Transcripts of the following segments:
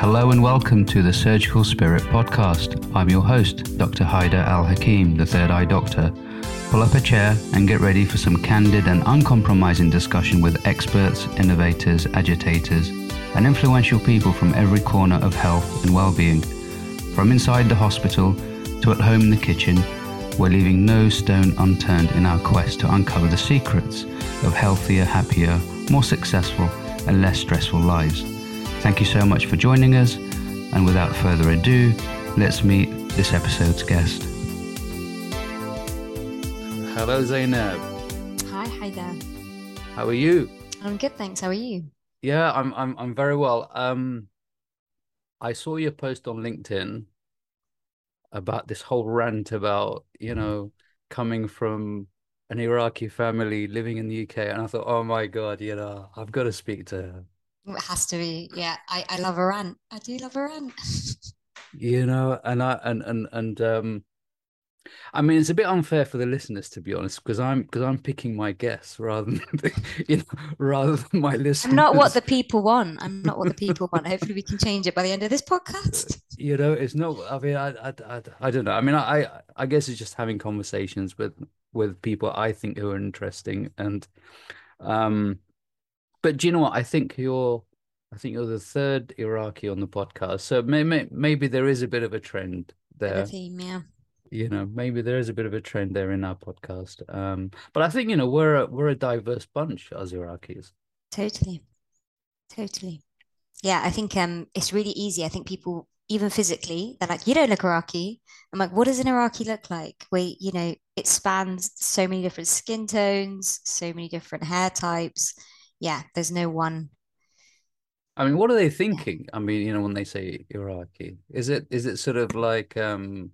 Hello and welcome to the Surgical Spirit podcast. I'm your host, Dr. Haider Al Hakim, the Third Eye Doctor. Pull up a chair and get ready for some candid and uncompromising discussion with experts, innovators, agitators, and influential people from every corner of health and well-being. From inside the hospital to at home in the kitchen, we're leaving no stone unturned in our quest to uncover the secrets of healthier, happier, more successful, and less stressful lives. Thank you so much for joining us. And without further ado, let's meet this episode's guest. Hello, Zainab. Hi, hi there. How are you? I'm good, thanks. How are you? Yeah, I'm I'm I'm very well. Um I saw your post on LinkedIn about this whole rant about, you know, coming from an Iraqi family living in the UK and I thought, "Oh my god, you know, I've got to speak to her." It has to be. Yeah, I, I love a rant. I do love a rant. you know, and I and and and um I mean, it's a bit unfair for the listeners to be honest, because I'm because I'm picking my guests rather than you know rather than my listeners. I'm not what the people want. I'm not what the people want. Hopefully, we can change it by the end of this podcast. You know, it's not. I mean, I I, I, I don't know. I mean, I I guess it's just having conversations with with people I think who are interesting and um but do you know what? I think you're, I think you're the third Iraqi on the podcast, so maybe maybe there is a bit of a trend there. Theme, yeah. You know, maybe there is a bit of a trend there in our podcast. Um, but I think you know we're a, we're a diverse bunch as Iraqis. Totally, totally. Yeah, I think um, it's really easy. I think people even physically, they're like, you don't look Iraqi. I'm like, what does an Iraqi look like? Where, you know, it spans so many different skin tones, so many different hair types yeah, there's no one. I mean, what are they thinking? I mean, you know, when they say Iraqi, is it is it sort of like um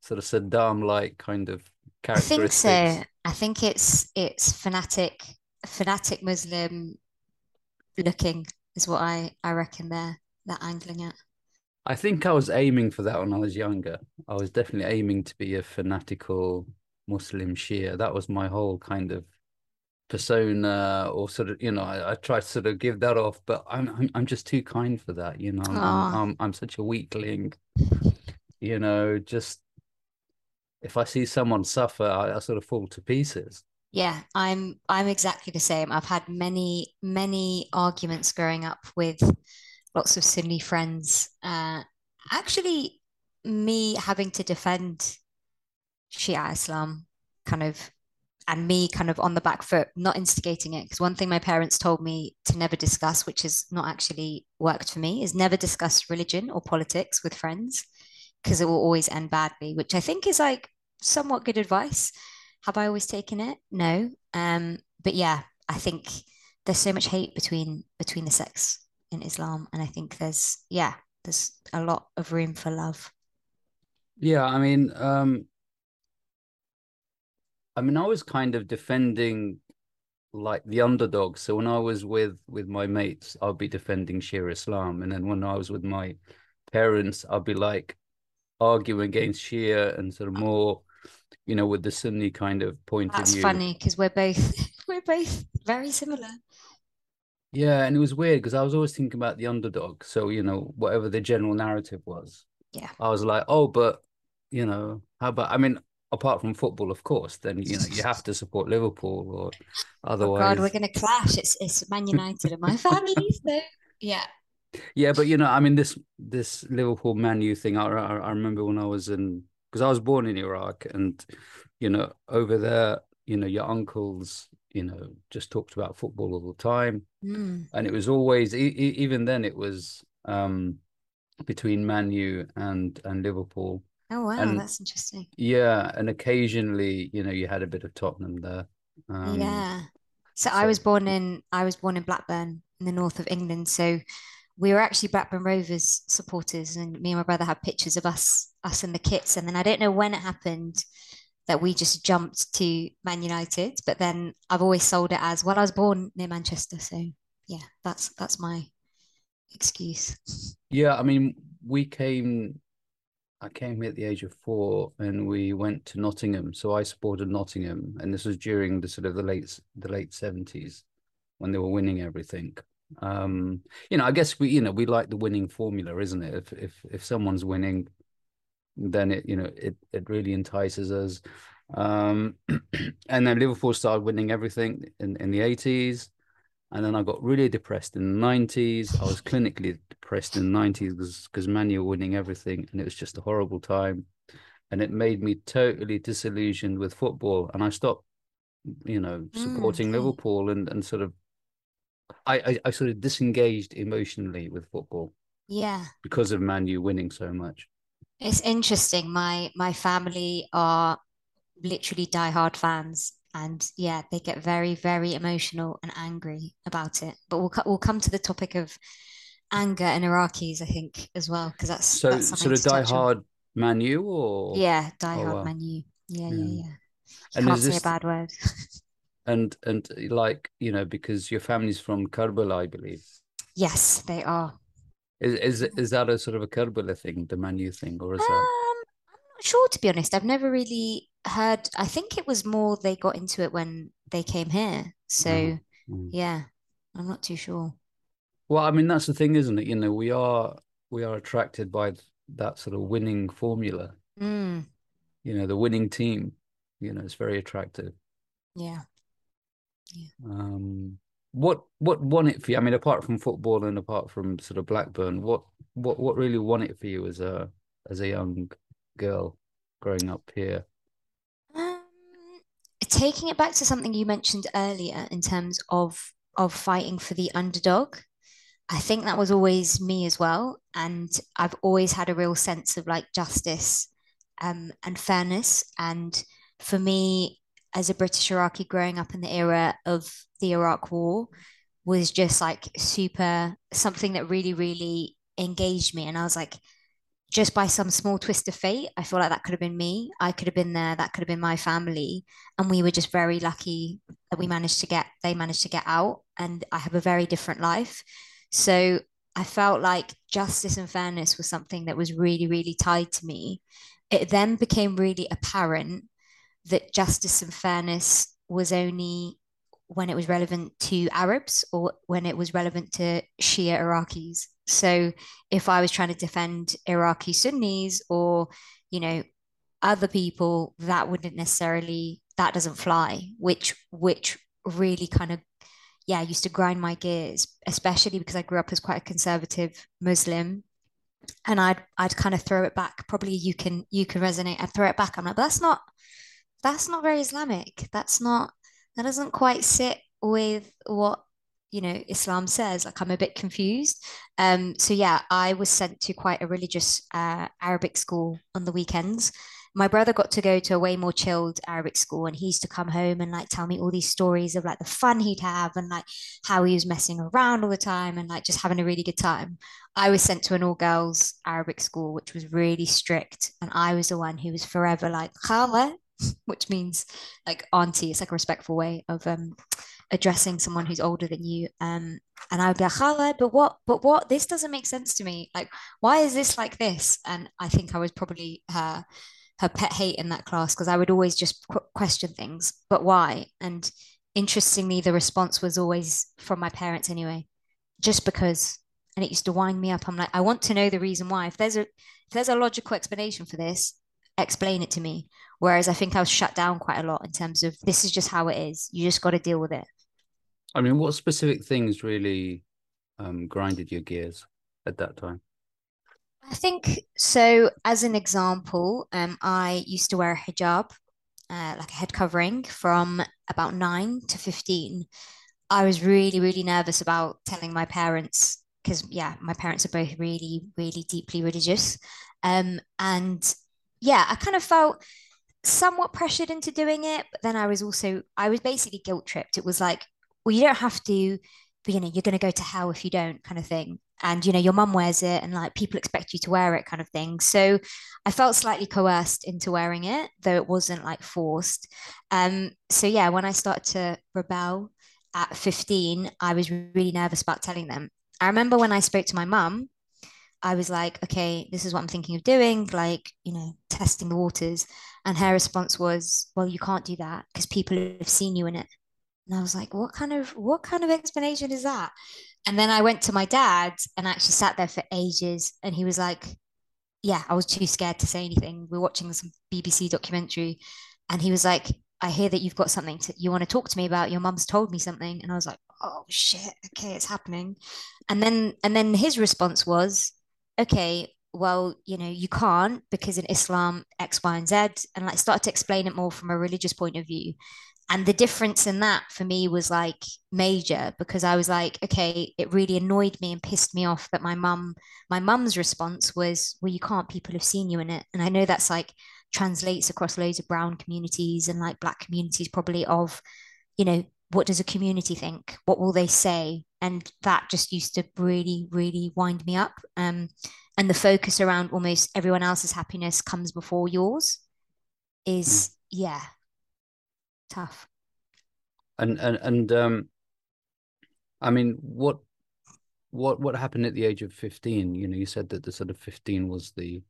sort of Saddam like kind of characteristics? I think so. I think it's it's fanatic fanatic Muslim looking is what I I reckon they're they're angling at. I think I was aiming for that when I was younger. I was definitely aiming to be a fanatical Muslim Shia. That was my whole kind of persona or sort of you know I, I, try to sort of give that off but I'm, I'm I'm just too kind for that you know? I'm, I'm, I'm, I'm such a weakling you know? Just if I see someone suffer I, I sort of fall to pieces. Yeah I'm I'm exactly the same. I've had many many arguments growing up with lots of Sunni friends. Uh actually me having to defend Shia Islam kind of and me kind of on the back foot, not instigating it. Because one thing my parents told me to never discuss, which has not actually worked for me, is never discuss religion or politics with friends because it will always end badly, which I think is like somewhat good advice. Have I always taken it? No. Um, but yeah, I think there's so much hate between between the sects in Islam, and I think there's yeah, there's a lot of room for love. Yeah, I mean, um, I mean, I was kind of defending like the underdog. So when I was with with my mates, I'd be defending Shia Islam, and then when I was with my parents, I'd be like arguing against Shia and sort of more, you know, with the Sunni kind of point That's of view. That's funny because we're both we're both very similar. Yeah, and it was weird because I was always thinking about the underdog. So you know, whatever the general narrative was, yeah, I was like, oh, but you know, how about? I mean, apart from football, of course, then you know you have to support Liverpool or otherwise. Oh God, we're going to clash. It's it's Man United and my family, so yeah. Yeah, but you know, I mean, this this Liverpool Man U thing. I, I, I remember when I was in because I was born in Iraq, and you know, over there, you know, your uncles, you know, just talked about football all the time, mm. and it was always e- even then it was um between Man U and and Liverpool Oh wow, and, that's interesting. Yeah, and occasionally, you know, you had a bit of Tottenham there. Um, yeah. So, so, I was born in I was born in Blackburn in the north of England. So we were actually Blackburn Rovers supporters, and me and my brother had pictures of us us in the kits. And then I don't know when it happened that we just jumped to Man United, but then I've always sold it as well. I was born near Manchester, so yeah, that's that's my excuse. Yeah, I mean, we came I came here at the age of four, and we went to Nottingham. So I supported Nottingham, and this was during the sort of the late the late seventies when they were winning everything. Um, you know, I guess we, you know, we like the winning formula, isn't it? If if if someone's winning, then it, you know, it it really entices us. Um, and then Liverpool started winning everything in in the eighties, and then I got really depressed in the nineties. I was clinically depressed in the nineties because because Man were winning everything, and it was just a horrible time, and it made me totally disillusioned with football, and I stopped, you know, supporting mm. Liverpool and and sort of I, I, I sort of disengaged emotionally with football. Yeah. Because of Man U winning so much. It's interesting. My my family are literally diehard fans, and yeah, they get very very emotional and angry about it. But we'll we'll come to the topic of anger and Iraqis, I think, as well, because that's so that's sort of diehard Man U or yeah, oh, wow. Man U. Yeah, yeah, yeah. yeah. You and can't say this... a bad word. and and like you know because your family's from Karbala, I believe. Yes, they are. Is is is that a sort of a Karbala thing, the Man U thing, or is um, that? Not sure to be honest. I've never really heard. I think it was more they got into it when they came here. So mm-hmm. yeah, I'm not too sure. Well, I mean that's the thing, isn't it? You know, we are we are attracted by that sort of winning formula. Mm. You know, the winning team. You know, it's very attractive. Yeah. Yeah. Um, what what won it for you? I mean, apart from football and apart from sort of Blackburn, what what what really won it for you as a as a young girl growing up here? Um, taking it back to something you mentioned earlier in terms of of fighting for the underdog, I think that was always me as well, and I've always had a real sense of like justice um, and fairness. And for me, as a British Iraqi growing up in the era of the Iraq War was just like super something that really, really engaged me. And I was like, just by some small twist of fate, I feel like that could have been me. I could have been there. That could have been my family. And we were just very lucky that we managed to get, they managed to get out. And I have a very different life. So I felt like justice and fairness was something that was really, really tied to me. It then became really apparent that justice and fairness was only when it was relevant to Arabs or when it was relevant to Shia Iraqis. So if I was trying to defend Iraqi Sunnis or, you know, other people, that wouldn't necessarily that doesn't fly, which which really kind of yeah, used to grind my gears, especially because I grew up as quite a conservative Muslim. And I'd I'd kind of throw it back. Probably you can you can resonate. I'd throw it back. I'm like, that's not that's not very Islamic. That's not, that doesn't quite sit with what, you know, Islam says. Like I'm a bit confused. Um, so yeah, I was sent to quite a religious uh, Arabic school on the weekends. My brother got to go to a way more chilled Arabic school, and he used to come home and like tell me all these stories of like the fun he'd have and like how he was messing around all the time and like just having a really good time. I was sent to an all girls Arabic school, which was really strict, and I was the one who was forever like, Khala, which means like auntie. It's like a respectful way of um, addressing someone who's older than you. Um, and I would be like, but what, but what, this doesn't make sense to me. Like, why is this like this? And I think I was probably her, her pet hate in that class because I would always just qu- question things, but why? And interestingly, the response was always from my parents anyway, just because. And it used to wind me up. I'm like, I want to know the reason why. If there's a if there's a logical explanation for this, explain it to me. Whereas I think I was shut down quite a lot in terms of this is just how it is. You just got to deal with it. I mean, what specific things really um, grinded your gears at that time? I think so. As an example, um, I used to wear a hijab, uh, like a head covering, from about nine to 15. I was really, really nervous about telling my parents because, yeah, my parents are both really, really deeply religious. Um, and yeah, I kind of felt somewhat pressured into doing it, but then I was also I was basically guilt tripped. It was like, well, you don't have to, but you know, you're going to go to hell if you don't, kind of thing. And you know, your mum wears it, and like people expect you to wear it, kind of thing. So I felt slightly coerced into wearing it, though it wasn't like forced. Um, so yeah, when I started to rebel at 15, I was really nervous about telling them. I remember when I spoke to my mum I was like, okay, this is what I'm thinking of doing, like, you know, testing the waters. And her response was, well, you can't do that because people have seen you in it. And I was like, what kind of what kind of explanation is that? and then I went to my dad and actually sat there for ages. And he was like, Yeah, I was too scared to say anything. We are watching some BBC documentary. And he was like, I hear that you've got something to, you want to talk to me about. Your mum's told me something. And I was like, Oh shit, okay, it's happening. And then and then his response was, Okay, well, you know, you can't because in Islam, X, Y, and Z, and like started to explain it more from a religious point of view. And the difference in that for me was like major because i was like okay it really annoyed me and pissed me off that my mum my mum's response was well you can't people have seen you in it. And i know that's like translates across loads of brown communities and like black communities probably of you know what does a community think what will they say and that just used to really really wind me up um and the focus around almost everyone else's happiness comes before yours is mm. yeah tough. And and and um, I mean, what what what happened at the age of fifteen? You know, you said that the sort of fifteen was the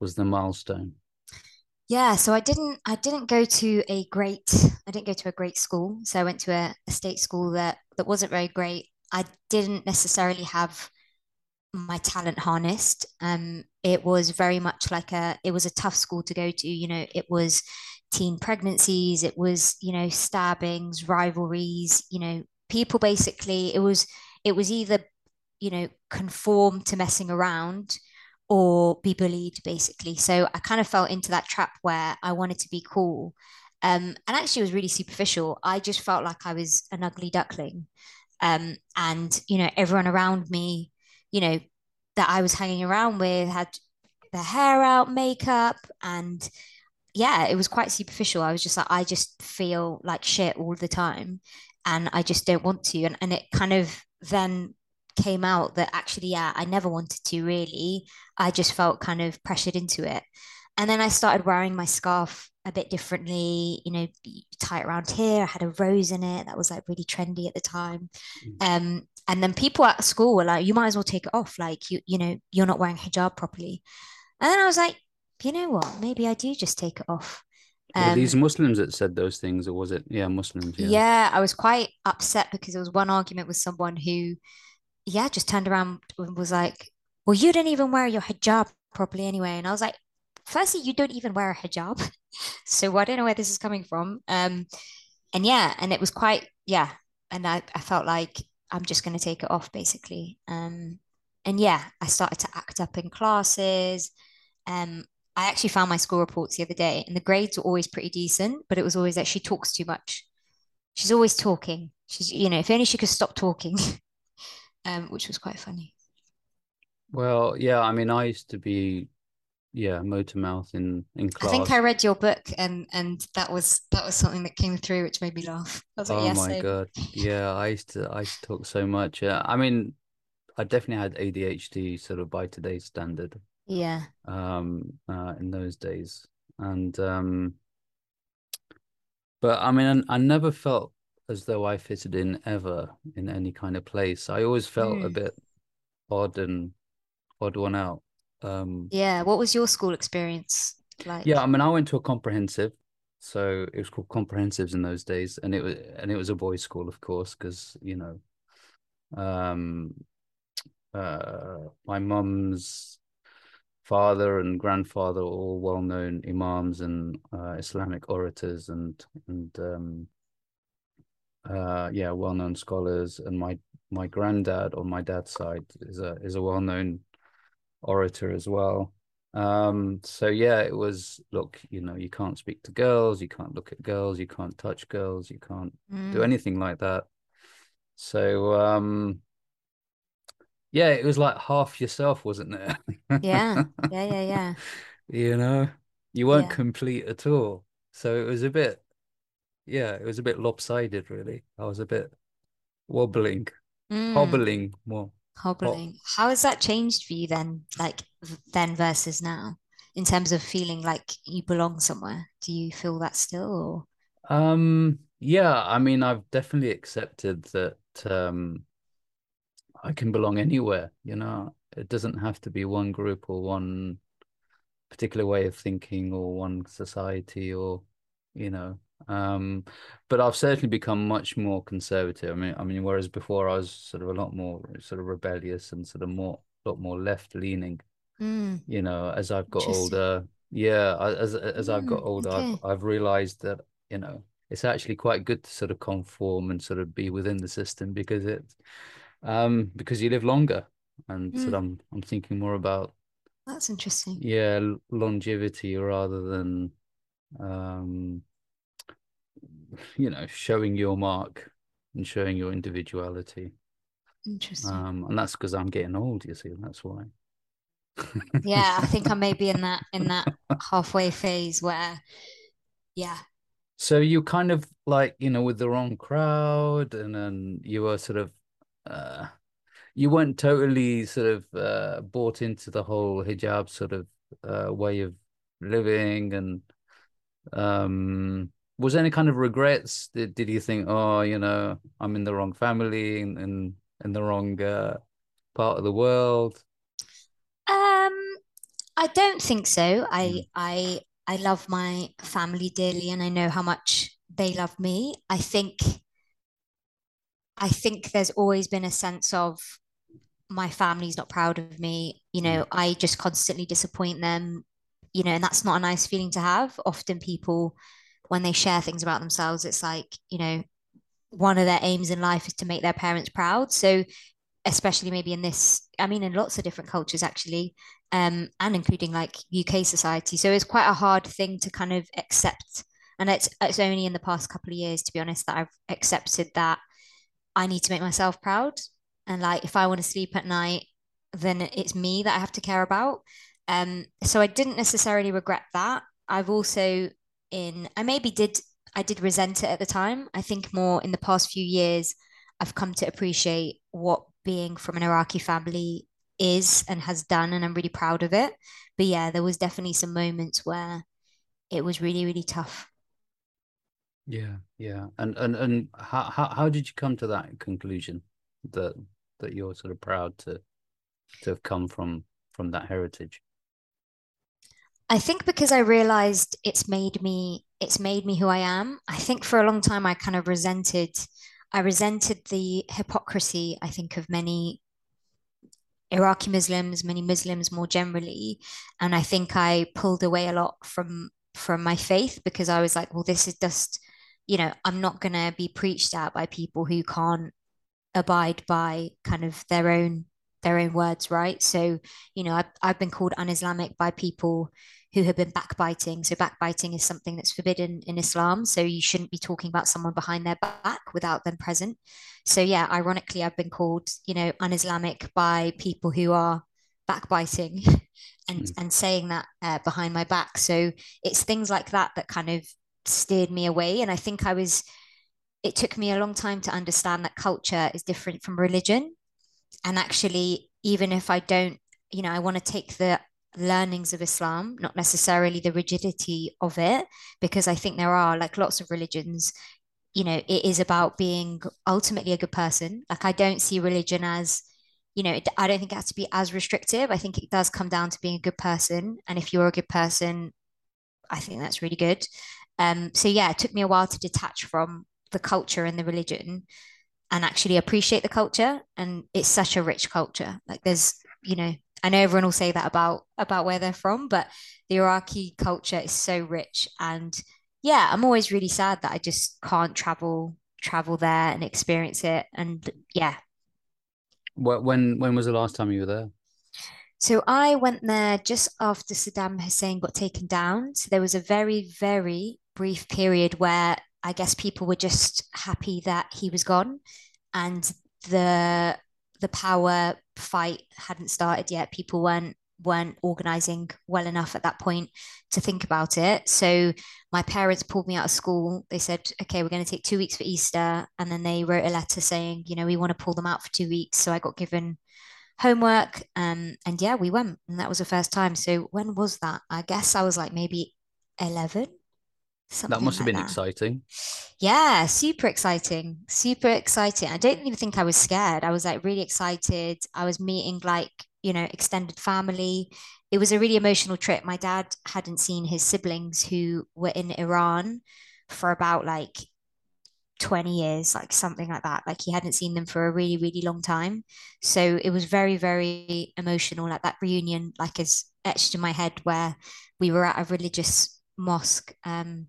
was the milestone. Yeah, so I didn't I didn't go to a great I didn't go to a great school. So I went to a, a state school that that wasn't very great. I didn't necessarily have my talent harnessed. Um, it was very much like a it was a tough school to go to. You know, it was teen pregnancies, it was, you know, stabbings, rivalries, you know, people basically, it was, it was either, you know, conform to messing around or be bullied basically. So I kind of fell into that trap where I wanted to be cool. Um, and actually it was really superficial. I just felt like I was an ugly duckling. Um, and, you know, everyone around me, you know, that I was hanging around with had their hair out, makeup, and yeah, it was quite superficial. I was just like, I just feel like shit all the time and I just don't want to. And, and it kind of then came out that actually, yeah, I never wanted to really. I just felt kind of pressured into it. And then I started wearing my scarf a bit differently, you know, tie it around here. I had a rose in it that was like really trendy at the time. Mm. Um, and then people at school were like, you might as well take it off. Like, you, you know, you're not wearing hijab properly. And then I was like, you know what? Maybe I do just take it off. Um, these Muslims that said those things, or was it? Yeah, Muslims. Yeah. yeah, I was quite upset because there was one argument with someone who, yeah, just turned around and was like, "Well, you didn't even wear your hijab properly anyway," and I was like, "Firstly, you don't even wear a hijab, so I don't know where this is coming from." Um, and yeah, and it was quite yeah, and I I felt like I'm just going to take it off basically. Um, and yeah, I started to act up in classes. Um, I actually found my school reports the other day, and the grades were always pretty decent, but it was always that she talks too much. She's always talking. She's, you know, if only she could stop talking, um, which was quite funny. Well, yeah, I mean, I used to be, yeah, motor mouth in in class. I think I read your book, and and that was that was something that came through, which made me laugh. Like, oh yes, my god, yeah, I used to I used to talk so much. Uh, I mean, I definitely had ADHD, sort of by today's standard. Yeah. Um, uh, in those days, and um, but I mean, I, I never felt as though I fitted in ever in any kind of place. I always felt mm. a bit odd and odd one out. Um, yeah. What was your school experience like? Yeah, I mean, I went to a comprehensive, so it was called comprehensives in those days, and it was and it was a boys' school, of course, because you know, um, uh, my mum's father and grandfather all well-known imams and uh, Islamic orators and and um, uh, yeah, well-known scholars. And my my granddad on my dad's side is a is a well-known orator as well. Um, so yeah, it was look, you know, you can't speak to girls, you can't look at girls, you can't touch girls, you can't mm. do anything like that. So um yeah, it was like half yourself, wasn't it? yeah, yeah, yeah, yeah. You know, you weren't yeah. complete at all. So it was a bit, yeah, it was a bit lopsided, really. I was a bit wobbling, mm. hobbling more. Hobbling. How has that changed for you then, like then versus now, in terms of feeling like you belong somewhere? Do you feel that still, or? Um, yeah, I mean, I've definitely accepted that. Um, I can belong anywhere, you know. It doesn't have to be one group or one particular way of thinking or one society or, you know, Um, but I've certainly become much more conservative. I mean, I mean, whereas before I was sort of a lot more sort of rebellious and sort of more, a lot more left leaning. Mm, You know, as I've got older, yeah, as as I've got Mm, older, I've. I've realized that, you know, it's actually quite good to sort of conform and sort of be within the system because it, um, because you live longer, and so Mm, I'm I'm thinking more about that's interesting. yeah longevity rather than um you know, showing your mark and showing your individuality. Interesting. Um, and that's because I'm getting old, you see, that's why. Yeah, I think I may be in that in that halfway phase where, yeah. So you kind of like, you know, with the wrong crowd, and then you were sort of uh you weren't totally sort of uh bought into the whole hijab sort of uh way of living and um was there any kind of regrets? Did did you think, oh, you know, I'm in the wrong family and in, in the wrong uh part of the world? Um, I don't think so. I Mm, I I love my family dearly and I know how much they love me. I think I think there's always been a sense of my family's not proud of me. You know, I just constantly disappoint them, you know, and that's not a nice feeling to have. Often people, when they share things about themselves, it's like, you know, one of their aims in life is to make their parents proud. So, especially maybe in this, I mean, in lots of different cultures actually, um, and including like UK society. So it's quite a hard thing to kind of accept. And it's it's only in the past couple of years, to be honest, that I've accepted that I need to make myself proud. And like if I want to sleep at night, then it's me that I have to care about. Um, so I didn't necessarily regret that. I've also in I maybe did I did resent it at the time. I think more in the past few years, I've come to appreciate what being from an Iraqi family is and has done, and I'm really proud of it. But yeah, there was definitely some moments where it was really, really tough. yeah, yeah. And and and how, how how did you come to that conclusion that that you're sort of proud to to have come from from that heritage? I think because I realized it's made me it's made me who I am. I think for a long time I kind of resented I resented the hypocrisy, I think, of many Iraqi Muslims, many Muslims more generally. And I think I pulled away a lot from from my faith because I was like, well, this is just, you know, I'm not gonna be preached at by people who can't abide by kind of their own their own words, right? So, you know, I've, I've been called un-Islamic by people who have been backbiting. So backbiting is something that's forbidden in Islam. So you shouldn't be talking about someone behind their back without them present. So yeah, ironically, I've been called, you know, un-Islamic by people who are backbiting and Mm, and saying that uh, behind my back. So it's things like that that kind of steered me away. And I think I was it took me a long time to understand that culture is different from religion. And actually, even if I don't, you know, I want to take the learnings of Islam, not necessarily the rigidity of it, because I think there are like lots of religions, you know, it is about being ultimately a good person. Like, I don't see religion as, you know, I don't think it has to be as restrictive. I think it does come down to being a good person. And if you're a good person, I think that's really good. Um, so yeah, it took me a while to detach from the culture and the religion and actually appreciate the culture. And it's such a rich culture. Like there's, you know, I know everyone will say that about about where they're from, but the Iraqi culture is so rich. And yeah, I'm always really sad that I just can't travel travel there and experience it. And yeah, When when was the last time you were there? So I went there just after Saddam Hussein got taken down. So there was a very, very brief period where I guess people were just happy that he was gone and the the power fight hadn't started yet. People weren't weren't organizing well enough at that point to think about it. So my parents pulled me out of school. They said, okay, we're going to take two weeks for Easter. And then they wrote a letter saying, you know, we want to pull them out for two weeks. So I got given homework. Um, and yeah, we went, and that was the first time. So when was that? I guess I was like maybe 11, That something must have like been that. exciting. Yeah, super exciting, super exciting. I don't even think I was scared. I was like really excited. I was meeting like, you know, extended family. It was a really emotional trip. My dad hadn't seen his siblings who were in Iran for about like 20 years, like something like that. Like he hadn't seen them for a really, really long time. So it was very, very emotional. Like that reunion, like is etched in my head where we were at a religious mosque. Um,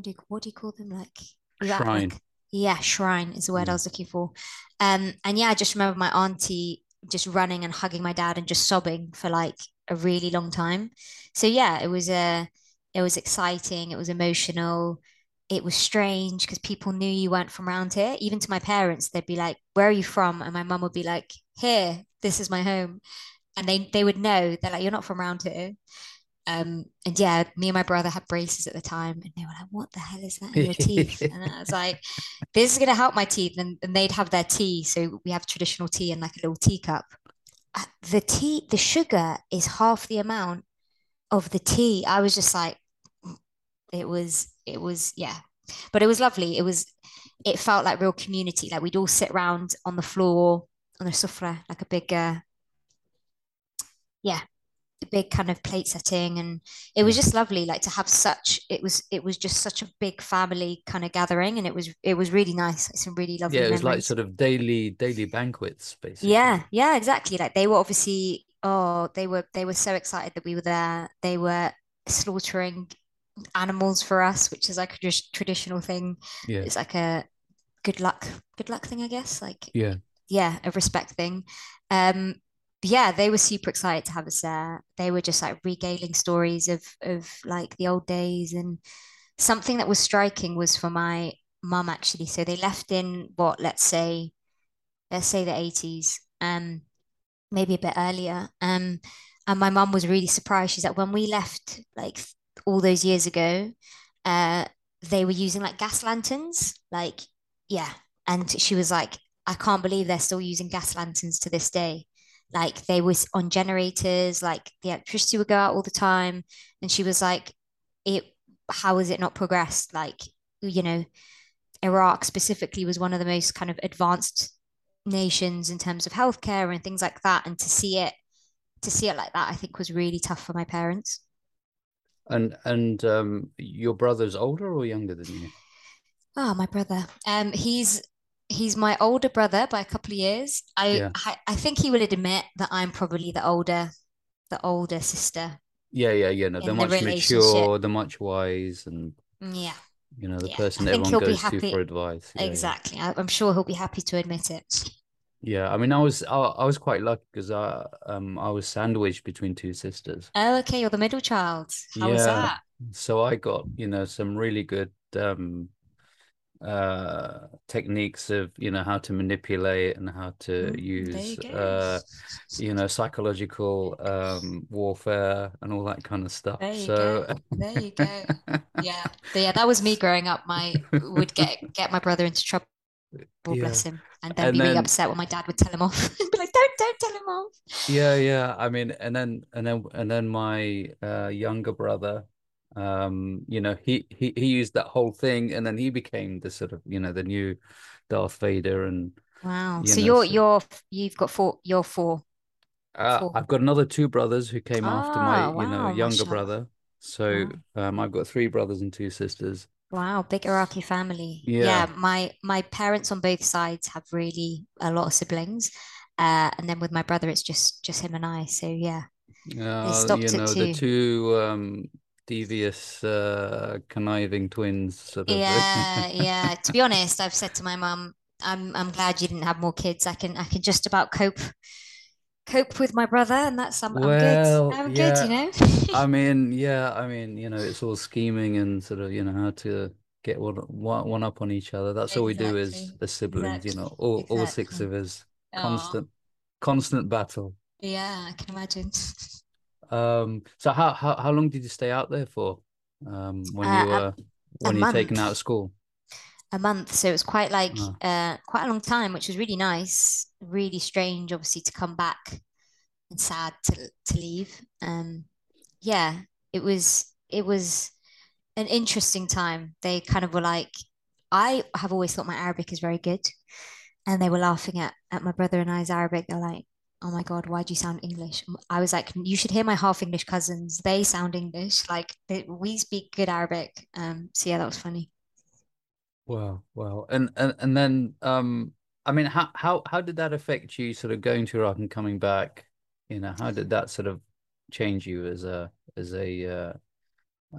do what do you call them? Like shrine. Like, yeah, shrine is the word mm. I was looking for. Um, and yeah, I just remember my auntie just running and hugging my dad and just sobbing for like a really long time. So yeah, it was a it was exciting, it was emotional, it was strange because people knew you weren't from around here. Even to my parents, they'd be like, Where are you from? And my mum would be like, Here, this is my home. And they they would know they're like you're not from around here. Um, and yeah, me and my brother had braces at the time, and they were like, "What the hell is that in your teeth?" and I was like, "This is gonna help my teeth." And, and they'd have their tea, so we have traditional tea in like a little teacup. Uh, the tea, the sugar is half the amount of the tea. I was just like, it was, it was, yeah, but it was lovely. It was, it felt like real community. Like we'd all sit around on the floor on the sofa, like a big, uh, yeah, big kind of plate setting and it was just lovely like to have such it was it was just such a big family kind of gathering and it was it was really nice like some really lovely yeah it was memories. like sort of daily daily banquets basically. Yeah yeah exactly like they were obviously oh they were they were so excited that we were there. They were slaughtering animals for us which is like a just traditional thing. Yeah. It's like a good luck good luck thing i guess like yeah. yeah a respect thing. Um yeah, they were super excited to have us there. They were just like regaling stories of of like the old days and something that was striking was for my mum actually. So they left in what let's say let's say the 80s, um, maybe a bit earlier. Um, and my mum was really surprised. She's like, when we left like all those years ago, uh, they were using like gas lanterns, like yeah. And she was like, I can't believe they're still using gas lanterns to this day like they was on generators like the electricity would go out all the time. And she was like it how has it not progressed? Like you know iraq specifically was one of the most kind of advanced nations in terms of healthcare and things like that. And to see it to see it like that i think was really tough for my parents. And and um your brother's older or younger than you? Oh my brother. Um he's he's my older brother by a couple of years. I, yeah. I, I think he will admit that I'm probably the older the older sister. Yeah, yeah, yeah. No, they're much the mature, they're much wise, and yeah, you know, the yeah. person everyone goes to for advice. Yeah, exactly. Yeah. I'm sure he'll be happy to admit it. Yeah, I mean, I was I, I was quite lucky because I um I was sandwiched between two sisters. Oh, okay, you're the middle child. How yeah. was that? So I got you know some really good um uh techniques of you know how to manipulate and how to mm, use you uh you know psychological um warfare and all that kind of stuff. There you so go. there you go. Yeah. Yeah that was me growing up. My would get get my brother into trouble yeah. bless him and then and be then, really upset when my dad would tell him off. Be like don't don't tell him off. Yeah yeah. I mean and then and then and then my uh younger brother um you know he he he used that whole thing and then he became the sort of you know the new darth vader and wow you so know, you're so... you're you've got four you're four uh, I've got another two brothers who came oh, after my, wow, you know, younger brother. So wow. um, I've got three brothers and two sisters. Wow, big Iraqi family. Yeah. yeah, my my parents on both sides have really a lot of siblings, uh, and then with my brother, it's just just him and I. So yeah, uh, you know, the two um, devious, uh, conniving twins. Sort of. Yeah, yeah. To be honest, I've said to my mum, "I'm I'm glad you didn't have more kids. I can I can just about cope." cope with my brother and that's I'm, well, I'm good I'm yeah. good you know I mean yeah I mean you know it's all scheming and sort of you know how to get one one up on each other that's exactly. all we do as as siblings exactly. you know all, exactly. all six of us constant Aww. constant battle yeah I can imagine Um, so how, how how long did you stay out there for? Um, when uh, you were when you taken out of school? A month, so it was quite like oh. uh quite a long time, which was really nice. Really strange, obviously, to come back and sad to to leave. Um, yeah, it was it was an interesting time. They kind of were like, I have always thought my Arabic is very good, and they were laughing at at my brother and I's Arabic. They're like, oh my God, why do you sound English? I was like, you should hear my half English cousins. They sound English. Like they, we speak good Arabic. Um, so yeah, that was funny. Wow, wow. And and and then um I mean how how how did that affect you sort of going to Iraq and coming back? You know, how did that sort of change you as a as a uh,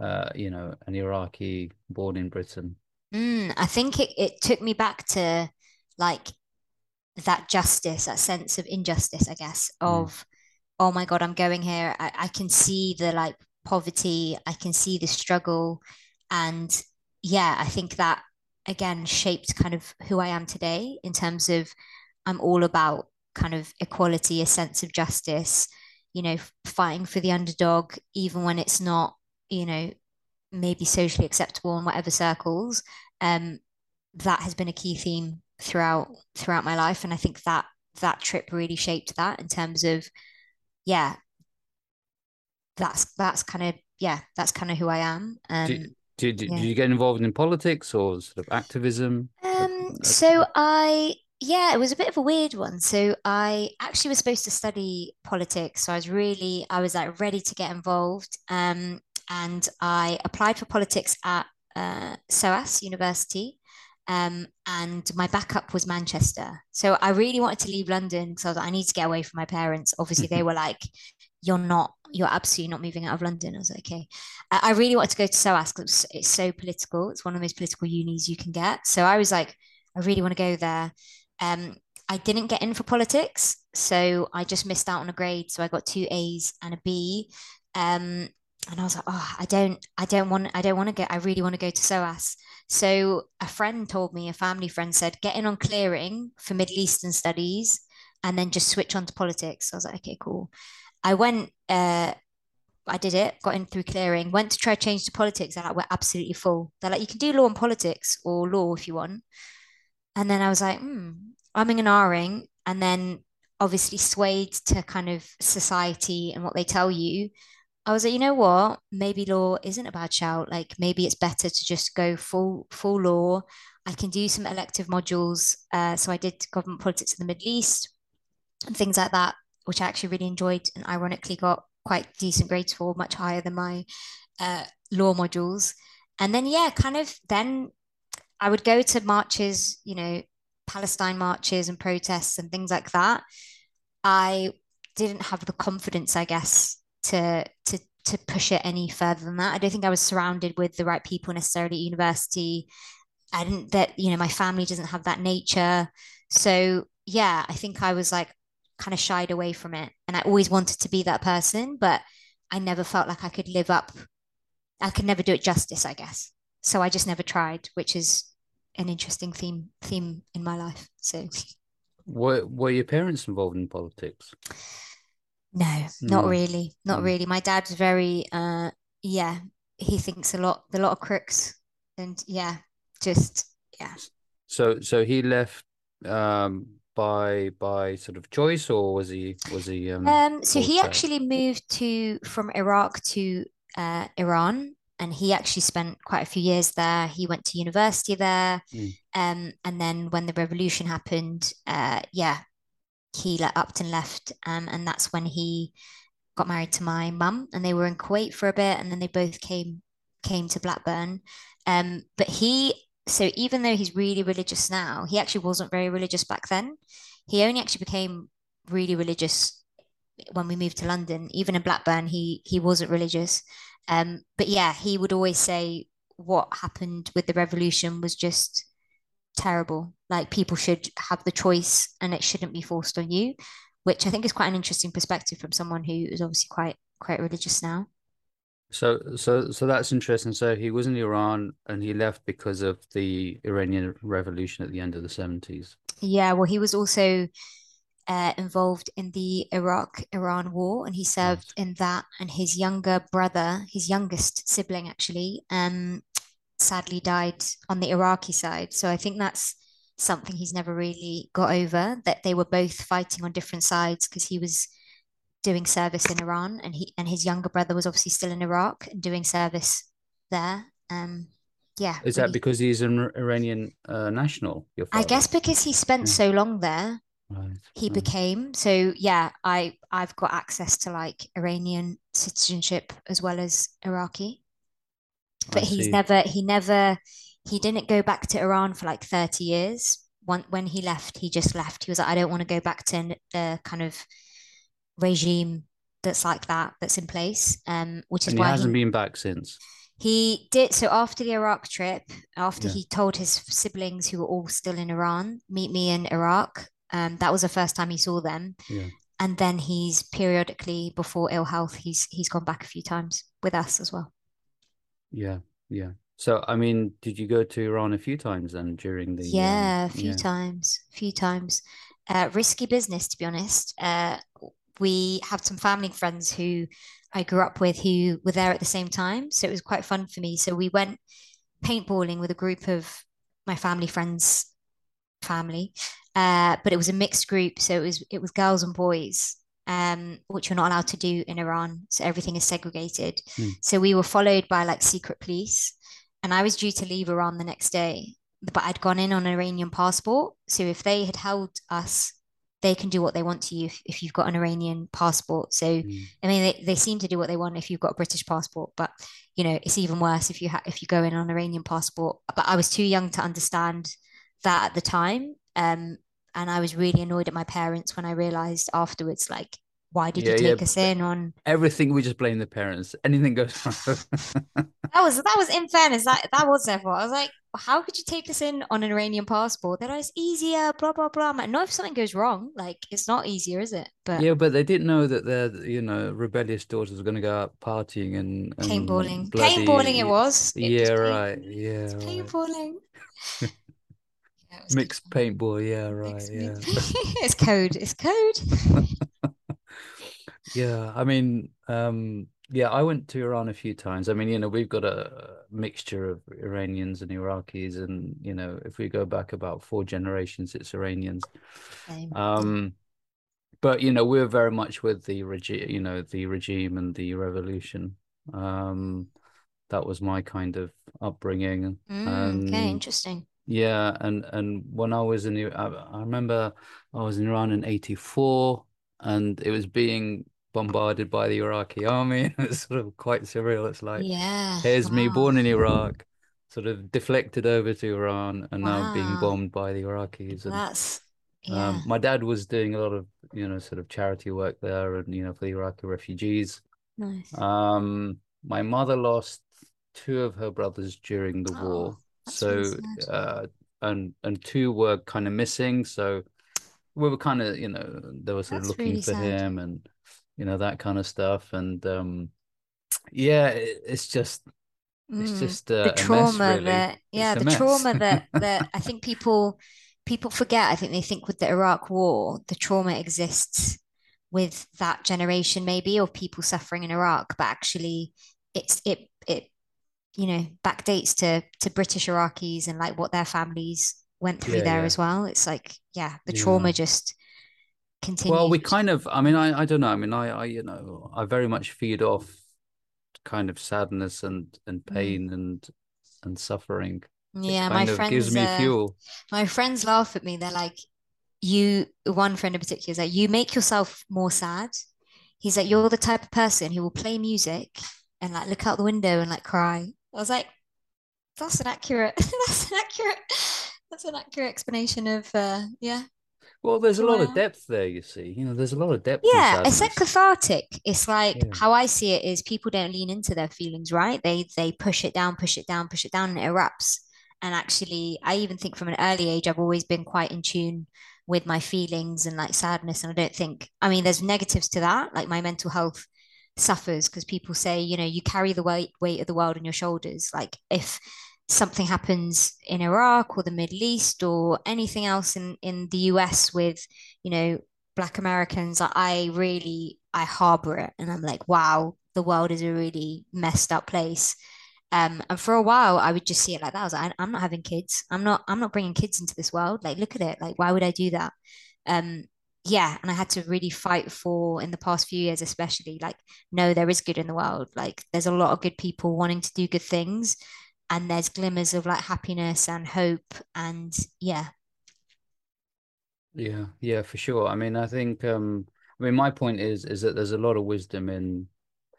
uh you know, an Iraqi born in Britain? Mm, I think it, it took me back to like that justice, that sense of injustice, I guess, mm. of, oh my God, I'm going here. I, I can see the like poverty, I can see the struggle. And yeah, I think that again shaped kind of who I am today in terms of I'm all about kind of equality, a sense of justice, you know, fighting for the underdog, even when it's not, you know, maybe socially acceptable in whatever circles. Um, that has been a key theme throughout throughout my life. And i think that that trip really shaped that in terms of yeah that's that's kind of yeah that's kind of who i am. Um, did, did, yeah. did you get involved in politics or sort of activism? Um so i yeah it was a bit of a weird one. So i actually was supposed to study politics. So i was really i was like ready to get involved. Um and i applied for politics at uh, SOAS University um, and my backup was Manchester. So I really wanted to leave London because I was like, I need to get away from my parents. Obviously, they were like, You're not, you're absolutely not moving out of London. I was like, Okay. I really wanted to go to SOAS because it's so political. It's one of the most political unis you can get. So I was like, I really want to go there. Um, I didn't get in for politics. So I just missed out on a grade. So I got two A's and a B. Um, and I was like, oh, I don't, I don't want, I don't want to get, I really want to go to SOAS. So a friend told me, a family friend said, get in on clearing for Middle Eastern studies and then just switch on to politics. I was like, okay, cool. I went, uh, I did it, got in through clearing, went to try change to politics. They're like, we're absolutely full. They're like, you can do law and politics or law if you want. And then I was like, hmm, I'm in an R-ing. And then obviously swayed to kind of society and what they tell you. I was like, you know what? Maybe law isn't a bad shout. Like maybe it's better to just go full full law. I can do some elective modules. Uh, so I did government politics in the Middle East and things like that, which I actually really enjoyed and ironically got quite decent grades for, much higher than my uh, law modules. And then yeah, kind of then I would go to marches, you know, Palestine marches and protests and things like that. I didn't have the confidence, I guess, to to to push it any further than that. I don't think I was surrounded with the right people necessarily at university. I didn't that you know my family doesn't have that nature. So yeah, I think I was like kind of shied away from it, and I always wanted to be that person, but I never felt like I could live up. I could never do it justice, I guess. So I just never tried, which is an interesting theme theme in my life. So, were were your parents involved in politics? No, not really. Not mm. really. My dad's very uh yeah, he thinks a lot a lot of crooks and yeah, just yeah. So so he left um by by sort of choice or was he was he um, um so he actually moved to from Iraq to uh Iran and he actually spent quite a few years there. He went to university there. Mm. Um, and then when the revolution happened, uh, yeah, he Upton left, um, and that's when he got married to my mum, and they were in Kuwait for a bit, and then they both came came to Blackburn. Um, but he, so even though he's really religious now, he actually wasn't very religious back then. He only actually became really religious when we moved to London. Even in Blackburn, he he wasn't religious. Um, but yeah, he would always say what happened with the revolution was just terrible. Like people should have the choice and it shouldn't be forced on you, which I think is quite an interesting perspective from someone who is obviously quite quite religious now. So so so that's interesting. So he was in Iran and he left because of the Iranian revolution at the end of the 70s. Yeah, well he was also uh, involved in the Iraq Iran war and he served in that and his younger brother, his youngest sibling actually, um sadly died on the Iraqi side. So I think that's something he's never really got over that they were both fighting on different sides because he was doing service in Iran and he and his younger brother was obviously still in Iraq and doing service there. Um yeah. Is really. that because he's an Iranian uh, national? I guess because he spent yeah. so long there. Right. he right. became. So yeah, I I've got access to like Iranian citizenship as well as Iraqi. I But he's see. never he never he didn't go back to Iran for like 30 years. When when he left, he just left. He was like, I don't want to go back to the kind of regime that's like that that's in place. Um, which is And he why hasn't he been back since. he did so after the Iraq trip, after Yeah. he told his siblings who were all still in Iran, meet me in Iraq. Um, that was the first time he saw them. Yeah. And then he's periodically, before ill health, he's he's gone back a few times with us as well. Yeah. Yeah. So, I mean, did you go to Iran a few times then during the um, Yeah, a few yeah. times, a few times. Uh, risky business, to be honest. Uh, we have some family friends who I grew up with who were there at the same time, so it was quite fun for me. So we went paintballing with a group of my family friends' family, uh, but it was a mixed group, so it was it was girls and boys, um, which you're not allowed to do in Iran. So everything is segregated. Hmm. So we were followed by like secret police, and I was due to leave Iran the next day, but I'd gone in on an Iranian passport. So if they had held us, they can do what they want to you if, if you've got an Iranian passport. So Mm. I mean, they, they seem to do what they want if you've got a British passport, but you know, it's even worse if you ha- if you go in on an Iranian passport. But I was too young to understand that at the time, um, and I was really annoyed at my parents when I realized afterwards, like, why did Yeah, you yeah, take us in on? Everything we just blame the parents. Anything goes wrong. That was that was in fairness, that that was their fault. I was like, how could you take us in on an Iranian passport? They're like, it's easier, blah blah blah. I'm like, no, if something goes wrong, like it's not easier, is it? But Yeah, but they didn't know that their, you know, rebellious daughters were going to go out partying and, and paintballing, bloody. paintballing, it was. It Yeah, paint- right. Yeah, was right. paintballing. Yeah, Mixed paintball. Yeah, right. Mixed Yeah. meat. it's code. It's code. Yeah, I mean, um, yeah, I went to Iran a few times. I mean, you know, we've got a mixture of Iranians and Iraqis, and you know, if we go back about four generations, it's Iranians. Same. Um, but you know, we're very much with the regime, you know, the regime and the revolution. Um, that was my kind of upbringing, Mm, okay, interesting. Yeah, and and when I was in, I, I remember I was in Iran in '84, and it was being bombarded by the Iraqi army. It's sort of quite surreal. It's like, Yeah. here's me born in Iraq, sort of deflected over to Iran, and now being bombed by the Iraqis. And That's um, yeah. my dad was doing a lot of, you know, sort of charity work there, and you know, for the Iraqi refugees. Nice. Um, my mother lost two of her brothers during the war, Oh, that's so uh, and and two were kind of missing. So we were kind of, you know, they were sort of looking really for sad. him, and you know that kind of stuff. And um, yeah, it, it's just it's Mm. just The uh, a mess, trauma really. that yeah, the mess. trauma that that I think people people forget. I think they think with the Iraq War, the trauma exists with that generation maybe of people suffering in Iraq, but actually it's it it you know backdates to to British Iraqis and like what their families went through Yeah, there yeah, as well. It's like yeah, the yeah. trauma just continues. Well, we kind of, I mean, I, I don't know. I mean, I, I, you know, I very much feed off kind of sadness and and Mm. pain and and suffering. Yeah, my kind of gives friends me uh fuel. my friends laugh at me. They're like, you, one friend in particular is like, you make yourself more sad. He's like, you're the type of person who will play music and like look out the window and like cry. I was like, that's an accurate, that's an accurate, that's an accurate explanation of uh yeah, Well, there's a lot of depth there, you see. You know, there's a lot of depth Yeah, it's like cathartic. It's like Yeah. how I see it is people don't lean into their feelings, right? They they push it down, push it down, push it down, and it erupts. And actually, I even think from an early age, I've always been quite in tune with my feelings and like sadness. And I don't think, I mean, there's negatives to that. Like my mental health suffers because people say, you know, you carry the weight weight of the world on your shoulders. Like if something happens in Iraq or the Middle East or anything else in in the US with, you know, Black Americans, I- really I harbor it, and I'm like, wow, the world is a really messed up place. Um, and for a while, I would just see it like that. I was like, I'm not having kids. I'm not. I'm not bringing kids into this world. Like, look at it. Like, why would I do that? Um, yeah, and I had to really fight for in the past few years, especially like, no, there is good in the world. Like, there's a lot of good people wanting to do good things, and there's glimmers of like happiness and hope, and yeah, Yeah, yeah, for sure. I mean, I think um I mean my point is is that there's a lot of wisdom in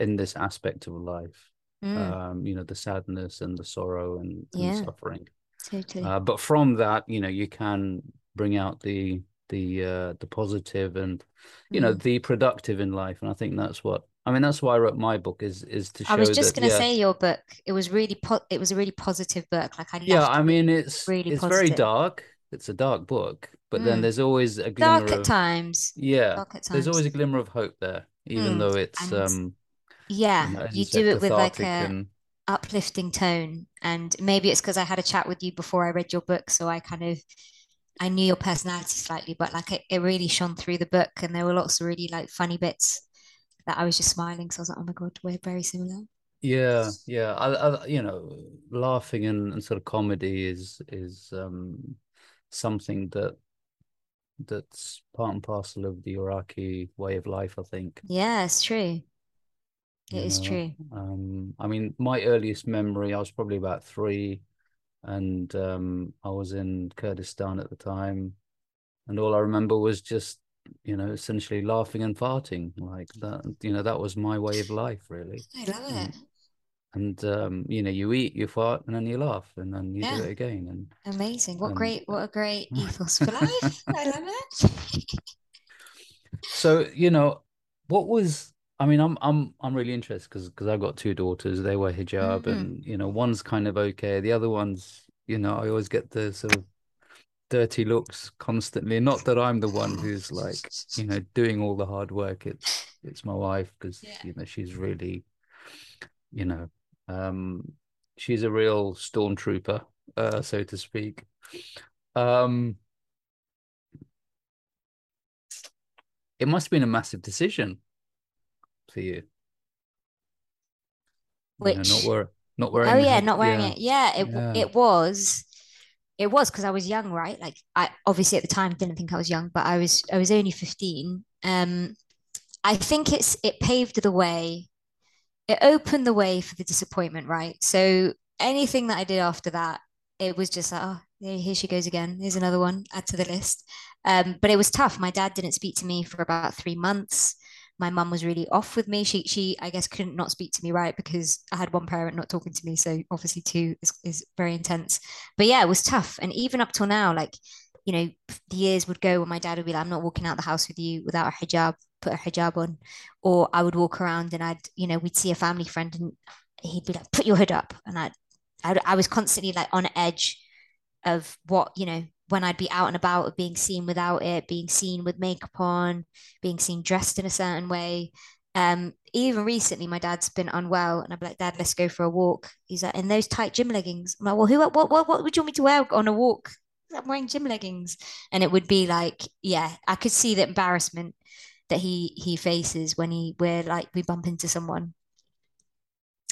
in this aspect of life. Mm, Um, you know, the sadness and the sorrow and and yeah, suffering. totally. Uh, but from that, you know, you can bring out the the uh the positive and you know Mm. the productive in life. And I think that's what I mean, that's why I wrote my book is is to show. I was just gonna yeah, say your book. It was really po it was a really positive book. Like I yeah, I mean it's really it's very dark. It's a dark book, but then Mm. there's always a glimmer Dark at of times. Yeah, Dark at there's always a glimmer of hope there, even Mm. though it's And um, you yeah, know, you you do it with like a and uplifting tone. And maybe it's because I had a chat with you before I read your book, so I kind of I knew your personality slightly, but like it, it really shone through the book, and there were lots of really like funny bits that I was just smiling. So I was like, oh my God, we're very similar. yeah, yeah. I, I, you know, laughing and, and sort of comedy is is um something that that's part and parcel of the Iraqi way of life, I think. Yeah, it's true. It You is know, true. um, I mean, my earliest memory, I was probably about three, and um, I was in Kurdistan at the time, and all I remember was just you know essentially laughing and farting like that you know that was my way of life really I love and it. and um you know you eat you fart and then you laugh and then you do it again and amazing. What and great, what a great ethos for life. I love it. so you know what was I mean I'm I'm I'm really interested because because I've got two daughters they wear hijab Mm. and you know one's kind of okay the other one's you know I always get the sort of dirty looks constantly. Not that I'm the one who's like, you know, doing all the hard work. It's it's my wife because Yeah. you know she's really, you know, um, she's a real stormtrooper, uh, so to speak. Um, it must have been a massive decision for you, you know, not Which, wear not oh wearing the yeah, not wearing Yeah, it. Yeah, it yeah, it was. It was because I was young, right? Like I obviously at the time didn't think I was young, but I was I was only 15. Um, I think it's it paved the way. It opened the way for the disappointment, right? So anything that I did after that, it was just like, oh, here she goes again. Here's another one, add to the list. Um, but it was tough. My dad didn't speak to me for about three months. My mum was really off with me. She, she, I guess, couldn't not speak to me, right? Because I had one parent not talking to me. So obviously, two is, is very intense. But yeah, it was tough. And even up till now, like, you know, the years would go when my dad would be like, I'm not walking out the house with you without a hijab, put a hijab on. Or I would walk around and I'd, you know, we'd see a family friend and he'd be like, put your hood up. And I'd, I'd I was constantly like on edge of what, you know, when I'd be out and about of being seen without it, being seen with makeup on, being seen dressed in a certain way. Um, even recently, my dad's been unwell, and I'm like, Dad, let's go for a walk. He's like, in those tight gym leggings. I'm like, well, who, what, what, what would you want me to wear on a walk? I'm wearing gym leggings, and it would be like, yeah, I could see the embarrassment that he he faces when he we're like we bump into someone.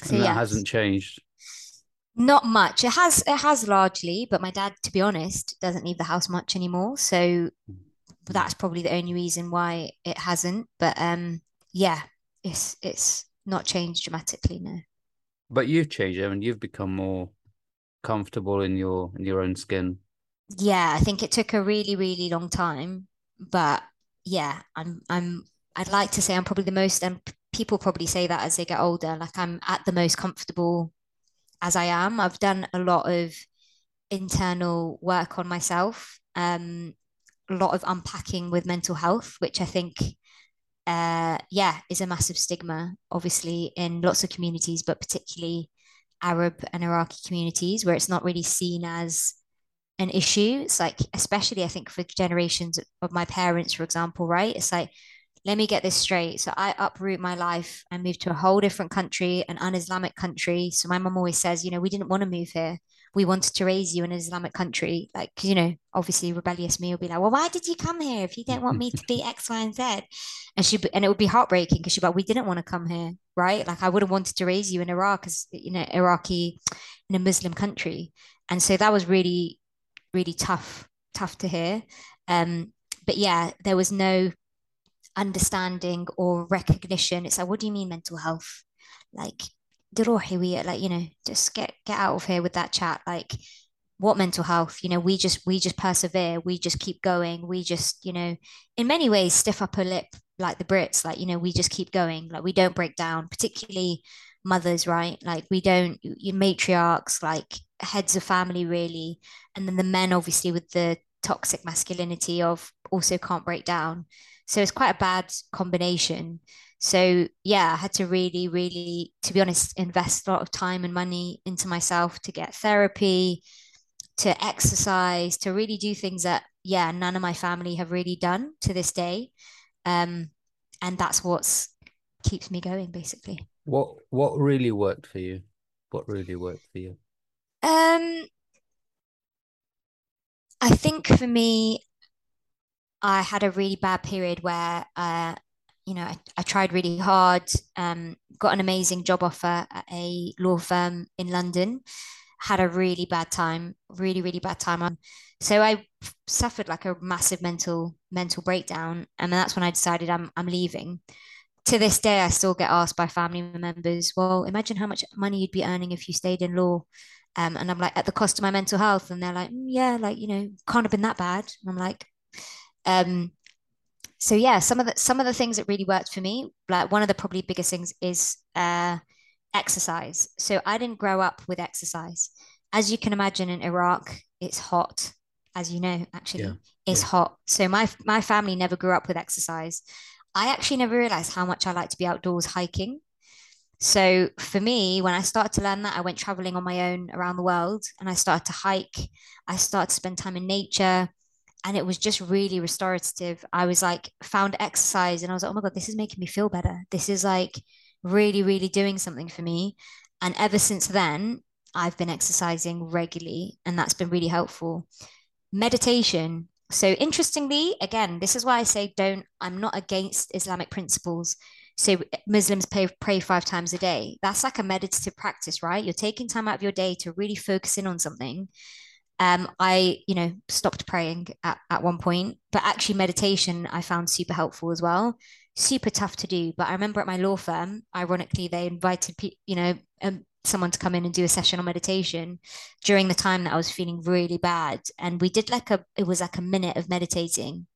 So and that yeah, hasn't changed. Not much. It has it has largely, but my dad, to be honest, doesn't leave the house much anymore. So that's probably the only reason why it hasn't. But um, yeah, it's it's not changed dramatically, no. But you've changed, and you've become more comfortable in your in your own skin. Yeah, I think it took a really, really long time, but yeah, I'm I'm I'd like to say I'm probably the most, and people probably say that as they get older, like I'm at the most comfortable as I am. I've done a lot of internal work on myself, um, a lot of unpacking with mental health, which I think uh, yeah, is a massive stigma, obviously, in lots of communities, but particularly Arab and Iraqi communities, where it's not really seen as an issue. It's like, especially I think for generations of my parents, for example, right? It's like, let me get this straight. So I uproot my life and move to a whole different country, an un-Islamic country. So my mom always says, you know, we didn't want to move here. We wanted to raise you in an Islamic country. Like, you know, obviously rebellious me will be like, well, why did you come here if you didn't want me to be X, Y, and Z? And she and it would be heartbreaking because she'd be like, we didn't want to come here, right? Like I would have wanted to raise you in Iraq as you know, Iraqi in a Muslim country. And so that was really, really tough, tough to hear. Um, but yeah, there was no understanding or recognition. It's like, what do you mean mental health? Like, like, you know, just get get out of here with that chat. Like, what mental health? You know we just we just persevere. We just keep going. We just you know in many ways stiff upper lip like the brits. Like you know we just keep going. Like we don't break down particularly mothers right? Like we don't you matriarchs like heads of family really. And then the men obviously with the toxic masculinity of also can't break down so it's quite a bad combination so yeah i had to really really to be honest invest a lot of time and money into myself to get therapy to exercise, to really do things that, yeah, none of my family have really done to this day. Um, and that's what's keeps me going basically. What what really worked for you? What really worked for you? Um I think for me, I had a really bad period where uh, you know, I, I tried really hard, um, got an amazing job offer at a law firm in London had a really bad time, really, really bad time. So I suffered like a massive mental mental breakdown, and that's when I decided I'm I'm leaving. To this day, I still get asked by family members, "Well, imagine how much money you'd be earning if you stayed in law." Um, and I'm like, at the cost of my mental health, and they're like, mm, "Yeah, like you know, can't have been that bad." And I'm like, um, so yeah, some of the some of the things that really worked for me, like one of the probably biggest things is uh, exercise. So I didn't grow up with exercise. As you can imagine, in Iraq, it's hot, as you know, actually, yeah. it's yeah. hot. So my my family never grew up with exercise. I actually never realized how much I like to be outdoors hiking. So for me, when I started to learn that, I went traveling on my own around the world and I started to hike. I started to spend time in nature and it was just really restorative. I was like, found exercise and I was like, oh my God, this is making me feel better. This is like really, really doing something for me. And ever since then, I've been exercising regularly, and that's been really helpful. Meditation. So, interestingly, again, this is why I say don't, I'm not against Islamic principles. So, eh, Muslims pray, pray five times a day. That's like a meditative practice, right? You're taking time out of your day to really focus in on something. Um, I, you know, stopped praying at, at one point, but actually meditation I found super helpful as well super tough to do. But I remember at my law firm, ironically, they invited, you know, um, someone to come in and do a session on meditation during the time that I was feeling really bad. And we did like a, it was like a minute of meditating.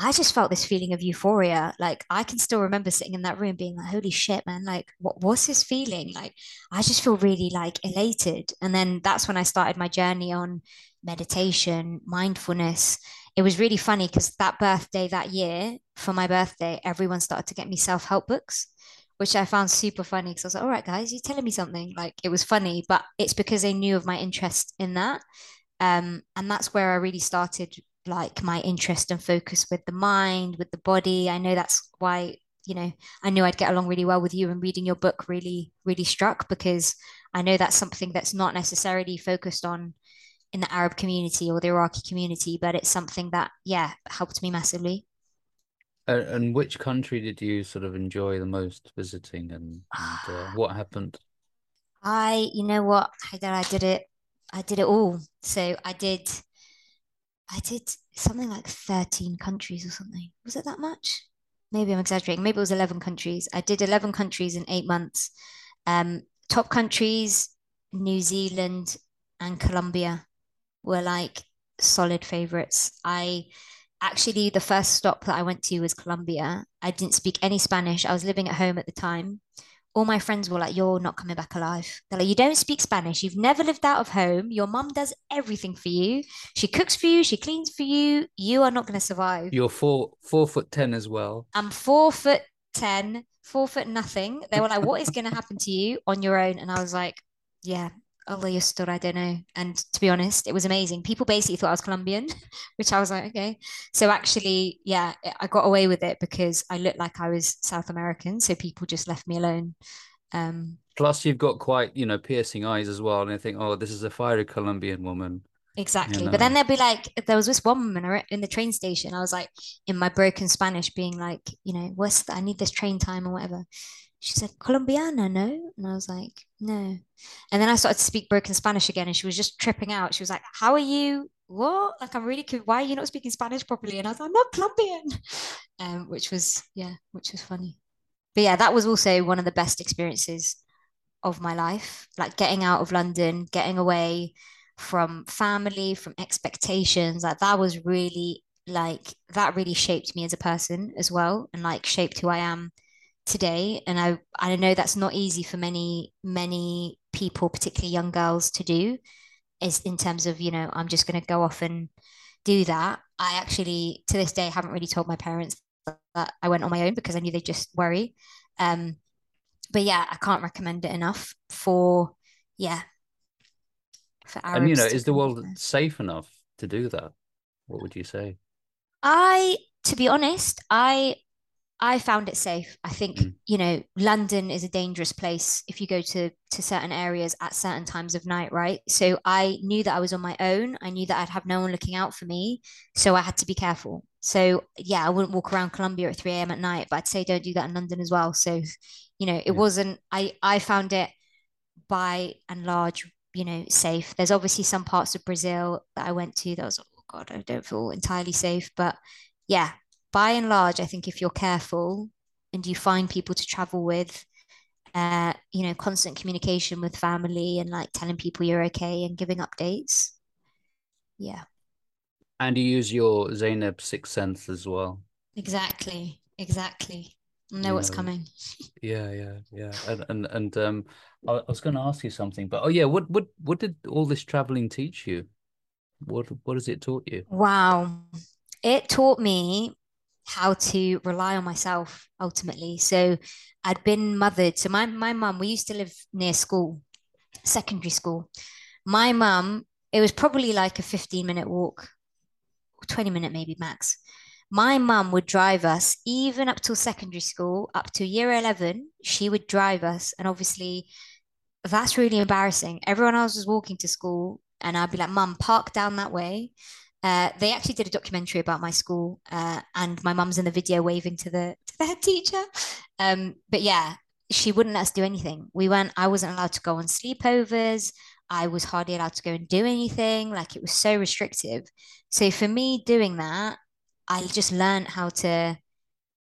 I just felt this feeling of euphoria. Like I can still remember sitting in that room being like, holy shit, man, like what was this feeling? Like I just feel really like elated. And then that's when I started my journey on meditation, mindfulness, it was really funny because that birthday that year, for my birthday, everyone started to get me self help books, which I found super funny because I was like, all right, guys, you're telling me something. Like it was funny, but it's because they knew of my interest in that. Um, and that's where I really started like my interest and focus with the mind, with the body. I know that's why, you know, I knew I'd get along really well with you and reading your book really, really struck because I know that's something that's not necessarily focused on in the Arab community or the Iraqi community, but it's something that, yeah, helped me massively. Uh, and which country did you sort of enjoy the most visiting and, and uh, what happened? I, you know what, I did, I did it, I did it all. So I did, I did something like 13 countries or something. Was it that much? Maybe I'm exaggerating. Maybe it was 11 countries. I did 11 countries in eight months. Um, top countries, New Zealand and Colombia were like solid favorites. I actually, the first stop that I went to was Colombia. I didn't speak any Spanish. I was living at home at the time. All my friends were like, You're not coming back alive. They're like, You don't speak Spanish. You've never lived out of home. Your mum does everything for you. She cooks for you. She cleans for you. You are not going to survive. You're four, four foot 10 as well. I'm four foot 10, four foot nothing. They were like, What is going to happen to you on your own? And I was like, Yeah, Yustur, I don't know. And to be honest, it was amazing. People basically thought I was Colombian, which I was like, okay. So actually, yeah, I got away with it because I looked like I was South American. So people just left me alone. Um, Plus, you've got quite, you know, piercing eyes as well. And I think, oh, this is a fiery Colombian woman. Exactly. You know? But then they'd be like, there was this one woman in the train station. I was like, in my broken Spanish, being like, you know, what's the, I need this train time or whatever she said, Colombiana, no? And I was like, no. And then I started to speak broken Spanish again, and she was just tripping out. She was like, How are you? What? Like, I'm really. Why are you not speaking Spanish properly? And I was like, I'm not Colombian. Um, which was, yeah, which was funny. But yeah, that was also one of the best experiences of my life. Like getting out of London, getting away. from family, from expectations. Like that was really like that really shaped me as a person as well and like shaped who I am today. And I I know that's not easy for many, many people, particularly young girls, to do, is in terms of, you know, I'm just gonna go off and do that. I actually to this day haven't really told my parents that I went on my own because I knew they'd just worry. Um, but yeah, I can't recommend it enough for yeah. For Arabs and you know, is the world there. safe enough to do that? What would you say? I, to be honest, I I found it safe. I think, mm. you know, London is a dangerous place if you go to to certain areas at certain times of night, right? So I knew that I was on my own. I knew that I'd have no one looking out for me. So I had to be careful. So yeah, I wouldn't walk around Colombia at 3 a.m. at night, but I'd say don't do that in London as well. So, you know, it yeah. wasn't I I found it by and large, you know, safe. There's obviously some parts of Brazil that I went to that was, oh God, I don't feel entirely safe. But yeah, by and large, I think if you're careful and you find people to travel with, uh, you know, constant communication with family and like telling people you're okay and giving updates. Yeah. And you use your Zainab sixth sense as well. Exactly. Exactly. know you what's know, coming. Yeah, yeah, yeah. And and, and um I, was gonna ask you something, but oh yeah, what what what did all this traveling teach you? What what has it taught you? Wow. It taught me how to rely on myself ultimately. So I'd been mothered. So my my mum, we used to live near school, secondary school. My mum, it was probably like a 15 minute walk, 20 minute maybe max. My mum would drive us even up till secondary school, up to year 11. She would drive us. And obviously, that's really embarrassing. Everyone else was walking to school, and I'd be like, Mum, park down that way. Uh, they actually did a documentary about my school, uh, and my mum's in the video waving to the to the head teacher. Um, but yeah, she wouldn't let us do anything. We went. I wasn't allowed to go on sleepovers. I was hardly allowed to go and do anything. Like it was so restrictive. So for me, doing that, I just learned how to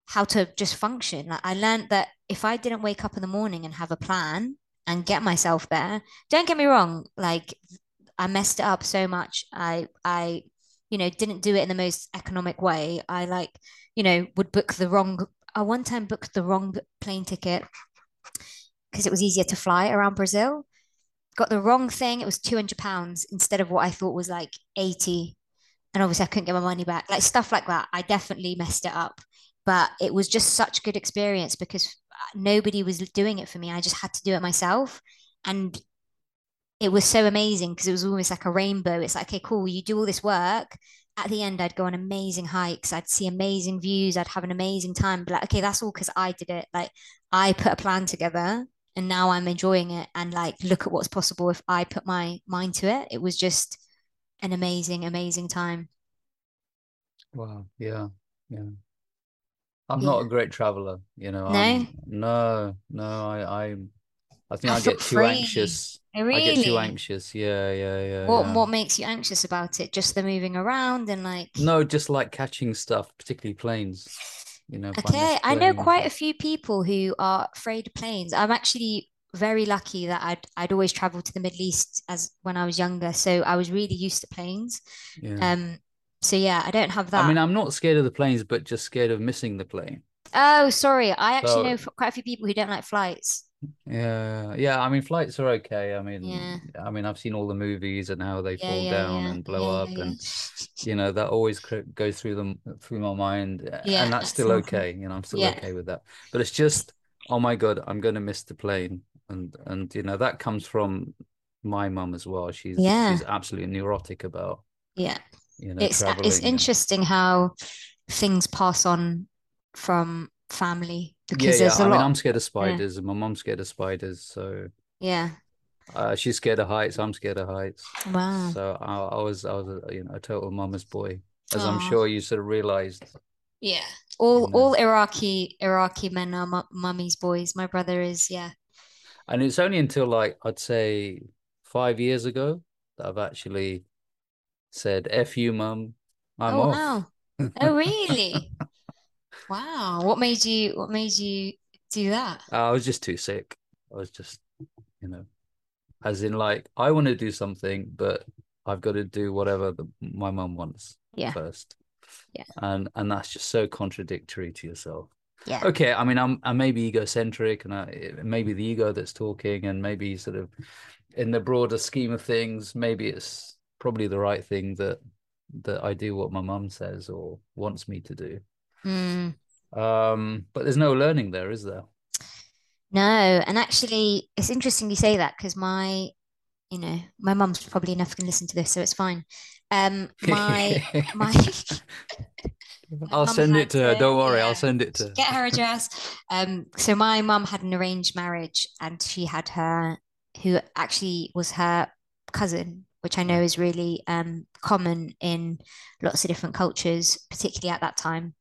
how to just function. Like I learned that if I didn't wake up in the morning and have a plan and get myself there, don't get me wrong. Like I messed it up so much. I I you know, didn't do it in the most economic way. I like, you know, would book the wrong. I one time booked the wrong plane ticket because it was easier to fly around Brazil. Got the wrong thing. It was two hundred pounds instead of what I thought was like eighty, and obviously I couldn't get my money back. Like stuff like that. I definitely messed it up, but it was just such a good experience because uh, nobody was doing it for me. I just had to do it myself, and it was so amazing because it was almost like a rainbow. It's like, okay, cool, you do all this work. At the end, I'd go on amazing hikes. I'd see amazing views. I'd have an amazing time. But like, okay, that's all because I did it. Like, I put a plan together and now I'm enjoying it. And like, look at what's possible if I put my mind to it. It was just an amazing, amazing time. Wow. Yeah. Yeah. I'm yeah. not a great traveler, you know. No, I'm, no, no. I, I, I think I, I get too free. anxious Really? I get too anxious. Yeah, yeah, yeah. What yeah. what makes you anxious about it? Just the moving around and like No, just like catching stuff, particularly planes. You know. Okay, I know quite a few people who are afraid of planes. I'm actually very lucky that I'd I'd always traveled to the Middle East as when I was younger, so I was really used to planes. Yeah. Um. So yeah, I don't have that. I mean, I'm not scared of the planes, but just scared of missing the plane. Oh, sorry. I actually so, know quite a few people who don't like flights. Yeah, yeah. I mean, flights are okay. I mean, yeah. I mean, I've seen all the movies and how they yeah, fall yeah, down and blow up, and you know that always goes through them through my mind, yeah, and that's still okay. You know, I'm still okay with that. But it's just, oh my god, I'm going to miss the plane, and and you know that comes from my mum as well. She's yeah. she's absolutely neurotic about yeah. You know, it's it's interesting how things pass on from family because yeah, yeah. I mean, I'm scared of spiders, yeah. and my mom's scared of spiders. So yeah, uh, she's scared of heights. I'm scared of heights. Wow. So I, I was, I was, a, you know, a total mama's boy, as Aww. I'm sure you sort of realized. Yeah, all you know. all Iraqi Iraqi men are m- mummy's boys. My brother is, yeah. And it's only until like I'd say five years ago that I've actually said "f you, mum." I'm oh, off. Wow. Oh, really? Wow. What made you what made you do that? Uh, I was just too sick. I was just, you know, as in like I want to do something, but I've got to do whatever the, my mum wants Yeah. first. Yeah. And and that's just so contradictory to yourself. Yeah. Okay, I mean, I'm I may be egocentric, and I, it may be the ego that's talking, and maybe sort of in the broader scheme of things, maybe it's probably the right thing that that I do what my mum says or wants me to do. Mm. Um, but there's no learning there, is there? No, and actually, it's interesting you say that because my, you know, my mum's probably enough can listen to this, so it's fine. Um, my my my I'll send it to her. Don't worry, yeah, I'll send it to her. get her address. Um, so my mum had an arranged marriage, and she had her, who actually was her cousin, which I know is really um common in lots of different cultures, particularly at that time.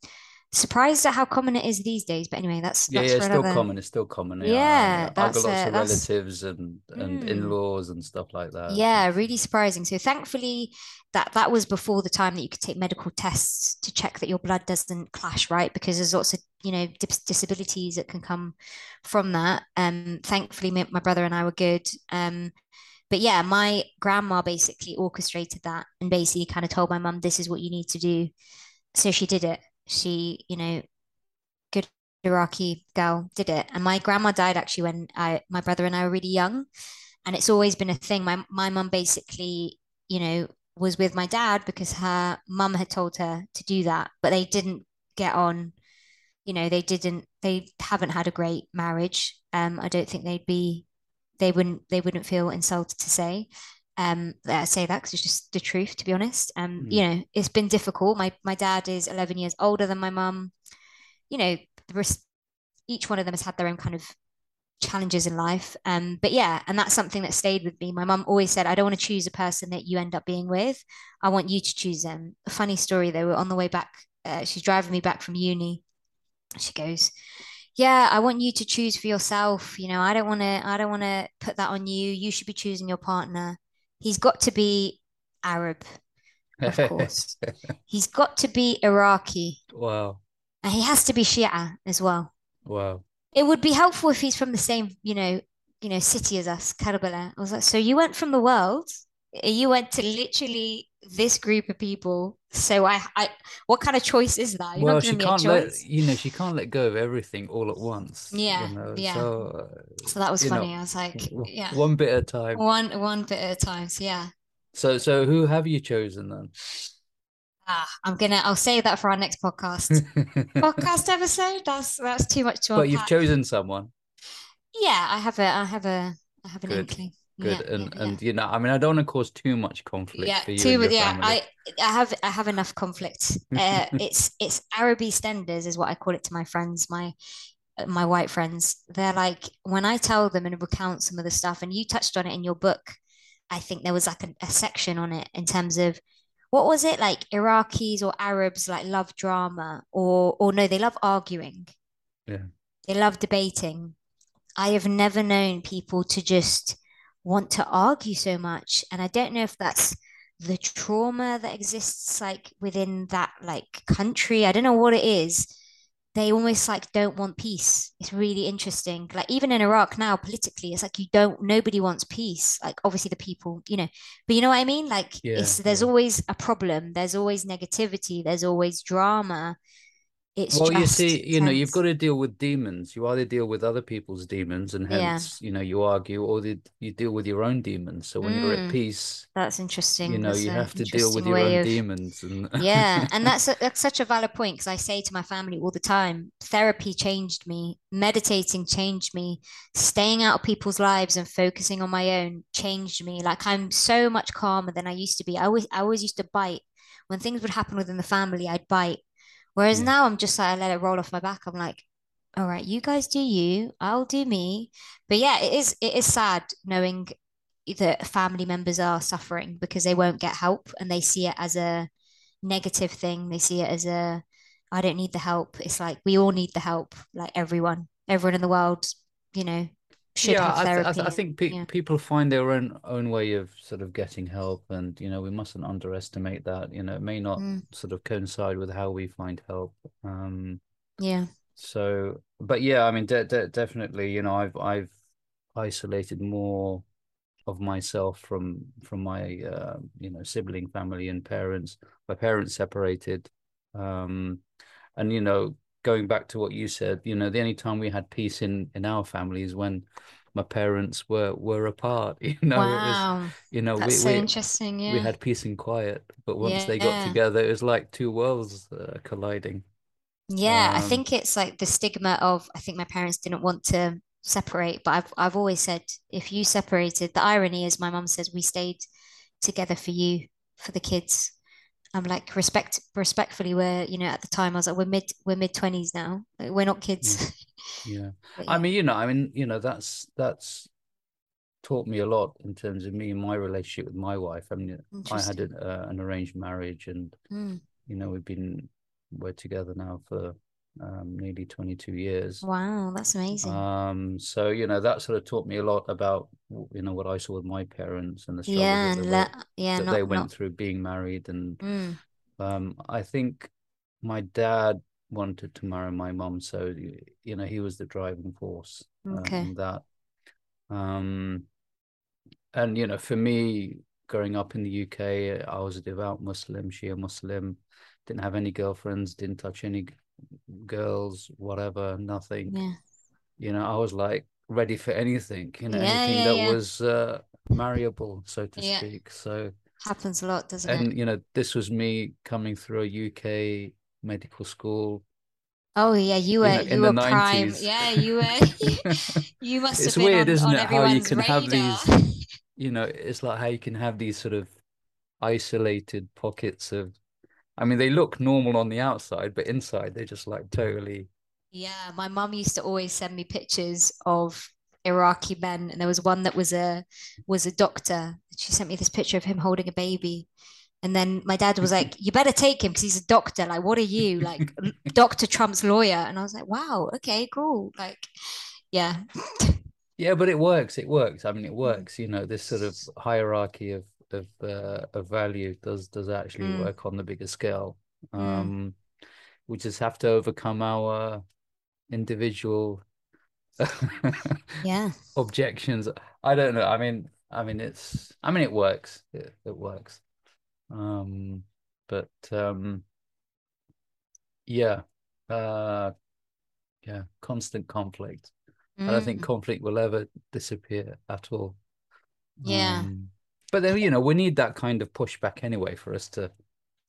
Surprised at how common it is these days, but anyway, that's Yeah, that's yeah, it's still common. It's still common. Yeah, I've got lots uh, of that's relatives and and Mm. in-laws and stuff like that. Yeah, really surprising. So thankfully that that was before the time that you could take medical tests to check that your blood doesn't clash, right? Because there's lots of, you know, dis disabilities that can come from that. Um, thankfully my, my brother and I were good. Um, but yeah, my grandma basically orchestrated that and basically kind of told my mum, this is what you need to do. So she did it. She, you know, good Iraqi girl did it. And my grandma died actually when I my brother and I were really young. And it's always been a thing. My my mum basically, you know, was with my dad because her mum had told her to do that, but they didn't get on. You know, they didn't they haven't had a great marriage. Um, I don't think they'd be they wouldn't they wouldn't feel insulted to say um that I say that because it's just the truth to be honest. Um Mm. you know it's been difficult. My my dad is 11 years older than my mum. You know res- each one of them has had their own kind of challenges in life. Um but yeah and that's something that stayed with me. My mum always said I don't want to choose a person that you end up being with. I want you to choose them. A funny story though. We're on the way back uh, she's driving me back from uni. She goes yeah, I want you to choose for yourself. You know, I don't want to, I don't want to put that on you. You should be choosing your partner. He's got to be Arab, of course. He's got to be Iraqi, Wow. and he has to be Shia as well. Wow. It would be helpful if he's from the same, you know, you know, city as us, Karbala. I was like, so you went from the world, you went to literally this group of people. So I, I, what kind of choice is that? You're Well, not she giving me a can't let you know, she can't let go of everything all at once, you Yeah, know. yeah. So, uh, So that was you know, funny. I was like, yeah. one bit at a time. One one bit at a time. So yeah. So, so who have you chosen then? Ah, I'm gonna I'll save that for our next podcast. Podcast episode. That's that's too much to But you've chosen someone. Yeah, I have a I have a I have an Good, inkling. Good. Yeah, And yeah, and you know, I mean, I don't want to cause too much conflict yeah. for you Too, and your but yeah, family. I I have I have enough conflict. Uh, it's it's Arabi standards is what I call it to my friends, my my white friends. They're like when I tell them and recount some of the stuff, and you touched on it in your book. I think there was like a, a section on it in terms of what was it like Iraqis or Arabs like love drama or or no, they love arguing. Yeah. They love debating. I have never known people to just want to argue so much. And I don't know if that's the trauma that exists like within that like country. I don't know what it is. They almost like don't want peace. It's really interesting. Like even in Iraq now, politically, it's like you don't, nobody wants peace. Like obviously the people, you know, but you know what I mean? Like Yeah, it's there's yeah. always a problem. There's always negativity. There's always drama. It's Well, you see, you know, you've got to deal with demons. You either deal with other people's demons, and Yeah. hence, you know, you argue, or the, you deal with your own demons. So when you're at Mm. peace, That's interesting. you know, That's you have to deal with your own of demons. And Yeah, and that's a, that's such a valid point because I say to my family all the time, therapy changed me, meditating changed me, staying out of people's lives and focusing on my own changed me. Like I'm so much calmer than I used to be. I always I always used to bite. When things would happen within the family, I'd bite. Whereas Yeah. now I'm just like I let it roll off my back. I'm like, all right, you guys do you, I'll do me. But yeah, it is it is sad knowing that family members are suffering because they won't get help and they see it as a negative thing. They see it as a, I don't need the help. It's like we all need the help, like everyone, everyone in the world, you know, should yeah, have I, I, th- I think pe yeah. people find their own own way of sort of getting help, and you know, we mustn't underestimate that. You know, it may not Mm, sort of coincide with how we find help. Um, yeah. so, but yeah, I mean, de de definitely, you know, I've I've isolated more of myself from from my uh, you know sibling family and parents. My parents separated, um, and you know going back to what you said, you know the only time we had peace in in our family is when my parents were were apart. You know, wow. it was, you know, That's we, so we, interesting. Yeah. we had peace and quiet, but once yeah. they got together, it was like two worlds uh, colliding. Yeah, um, I think it's like the stigma of I think my parents didn't want to separate, but I've I've always said if you separated, the irony is my mum says we stayed together for you, for the kids. I'm like respect respectfully we're you know at the time I was like we're mid we're mid twenties now like, we're not kids yeah. But I mean, you know, I mean, you know, that's that's taught me a lot in terms of me and my relationship with my wife. I mean, I had an, uh, an arranged marriage, and Mm. you know, we've been we're together now for um, nearly 22 years. Wow, that's amazing. Um, so you know, that sort of taught me a lot about you know what I saw with my parents and the struggles yeah, that they le were yeah, that they went not through being married, and mm. um, I think my dad wanted to marry my mom, so you know, he was the driving force um, Okay. in that. Um, and you know, for me, growing up in the UK, I was a devout Muslim, Shia Muslim, didn't have any girlfriends, didn't touch any girls, whatever, nothing. Yeah. You know, I was like ready for anything, you know, Yeah, anything yeah, that yeah. was uh, marryable, so to speak. So, Happens a lot, doesn't it? and you know, this was me coming through a UK medical school, Oh yeah, you were in you the were prime. 90s. Yeah, you were you must It's have been weird, on isn't on it, how you can have radar. these, you know, it's like how you can have these sort of isolated pockets of, I mean, they look normal on the outside, but inside they're just like totally, Yeah, my mum used to always send me pictures of Iraqi men, and there was one that was a was a doctor. She sent me this picture of him holding a baby. And then my dad was like, "You better take him because he's a doctor. Like, what are you? Like, Dr. Trump's lawyer." And I was like, "Wow, okay, cool." Like, yeah. yeah, but it works. It works. I mean, it Mm. works. You know, this sort of hierarchy of of uh, of value does does actually Mm. work on the bigger scale. Mm. Um, we just have to overcome our individual Yeah. objections. I don't know. I mean, I mean, it's. I mean, it works. It, it works. Um, but um, yeah, uh, yeah, constant conflict. I don't think Mm. conflict will ever disappear at all. Yeah. Um, but then, you know, we need that kind of pushback anyway for us to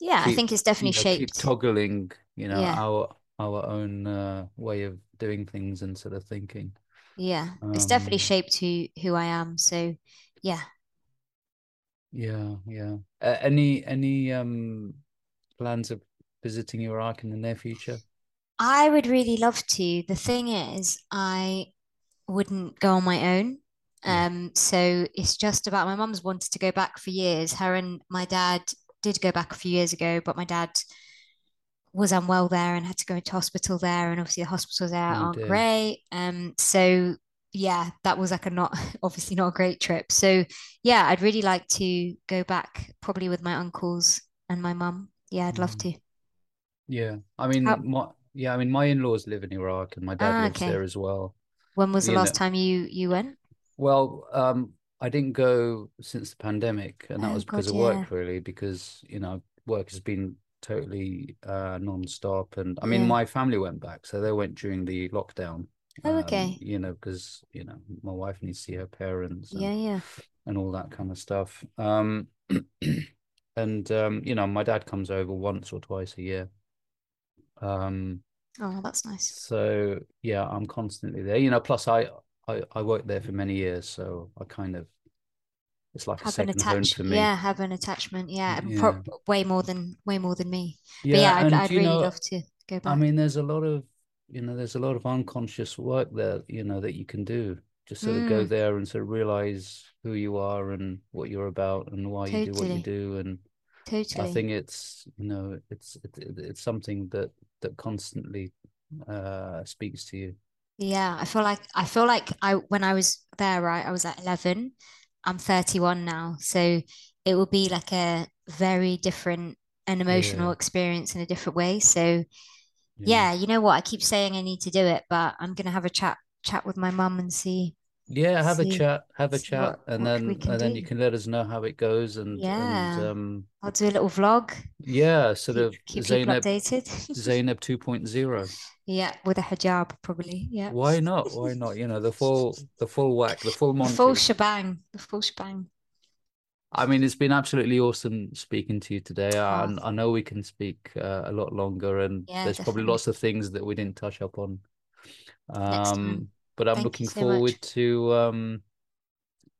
Yeah, I think it's you definitely know, keep shaped. toggling, you know, Yeah. our our own uh, way of doing things and sort of thinking. Yeah. It's definitely Um, shaped who who I am. So, yeah. yeah, yeah. Uh, any any um plans of visiting Iraq in the near future? I would really love to. The thing is, I wouldn't go on my own. Um, so it's just about my mum's wanted to go back for years. Her and my dad did go back a few years ago, but my dad was unwell there and had to go into hospital there, and obviously the hospitals there Oh aren't dear. great. Um, so yeah, that was like a not obviously not a great trip. So yeah, I'd really like to go back, probably with my uncles and my mum. Yeah, I'd love Mm. to. Yeah. I How, mean, my yeah, I mean, my in-laws live in Iraq and my dad ah, lives there as well. When was the You last know, time you you went? Well, um, I didn't go since the pandemic, and that Oh was because God, of yeah, work, really, because, you know, work has been totally uh non-stop. And I mean, yeah. my family went back, so they went during the lockdown. Oh, Um, okay. you know, because, you know, my wife needs to see her parents Yeah, and yeah. and all that kind of stuff. Um, and um, you know, my dad comes over once or twice a year. Um, Oh, that's nice. so yeah, I'm constantly there. You know, plus I I, I worked there for many years, so I kind of it's like a Have an second home to me. yeah, have an attachment, yeah, and pro way more than way more than me. But Yeah, yeah, I'd I'd really know, love to go back. I mean, there's a lot of you know, there's a lot of unconscious work there, you know, that you can do. Just sort of go Mm, there and sort of realize who you are and what you're about and why you do what you do. And totally. I think it's, you know, it's it, it- it's something that that constantly uh speaks to you. Yeah, I feel like I feel like I when I was there, right, I was at 11. I'm 31 now, so it will be like a very different and emotional Yeah, experience in a different way. So yeah. yeah, you know what? I keep saying I need to do it, but I'm gonna have a chat chat with my mum and see. Yeah, have a chat, have a chat, what- and what then and then you can let us know how it goes, and Yeah. and um, I'll do a little vlog. yeah, sort Keep, of keep people Zainab updated. Zainab 2.0. Yeah, with a hijab probably. Yeah. Why not? Why not? You know, the full the full whack, the full The full shebang. The full shebang. I mean, it's been absolutely awesome speaking to you today. I, Oh. I know we can speak uh, a lot longer, and Yeah, there's probably lots of things that we didn't touch up on. Um, but I'm Thank looking so much. forward to um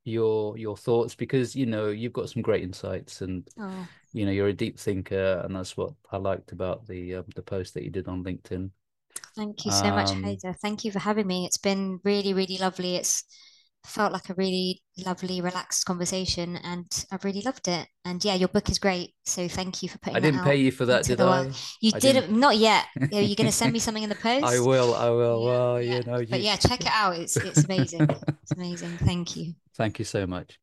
your your thoughts because you know you've got some great insights, and Oh, you know you're a deep thinker, and that's what I liked about the uh, the post that you did on LinkedIn. thank you so much, Um, Haida. Thank you for having me. It's been really, really lovely. It's felt like a really lovely, relaxed conversation, and I've really loved it. And yeah, your book is great. So thank you for putting I didn't pay you for that, did I? world. You I didn't, didn't. not yet. Are you going to send me something in the post? I will. I will. Yeah, Well, yeah. you know, But you. yeah, check it out. It's it's amazing. It's amazing. Thank you. Thank you so much.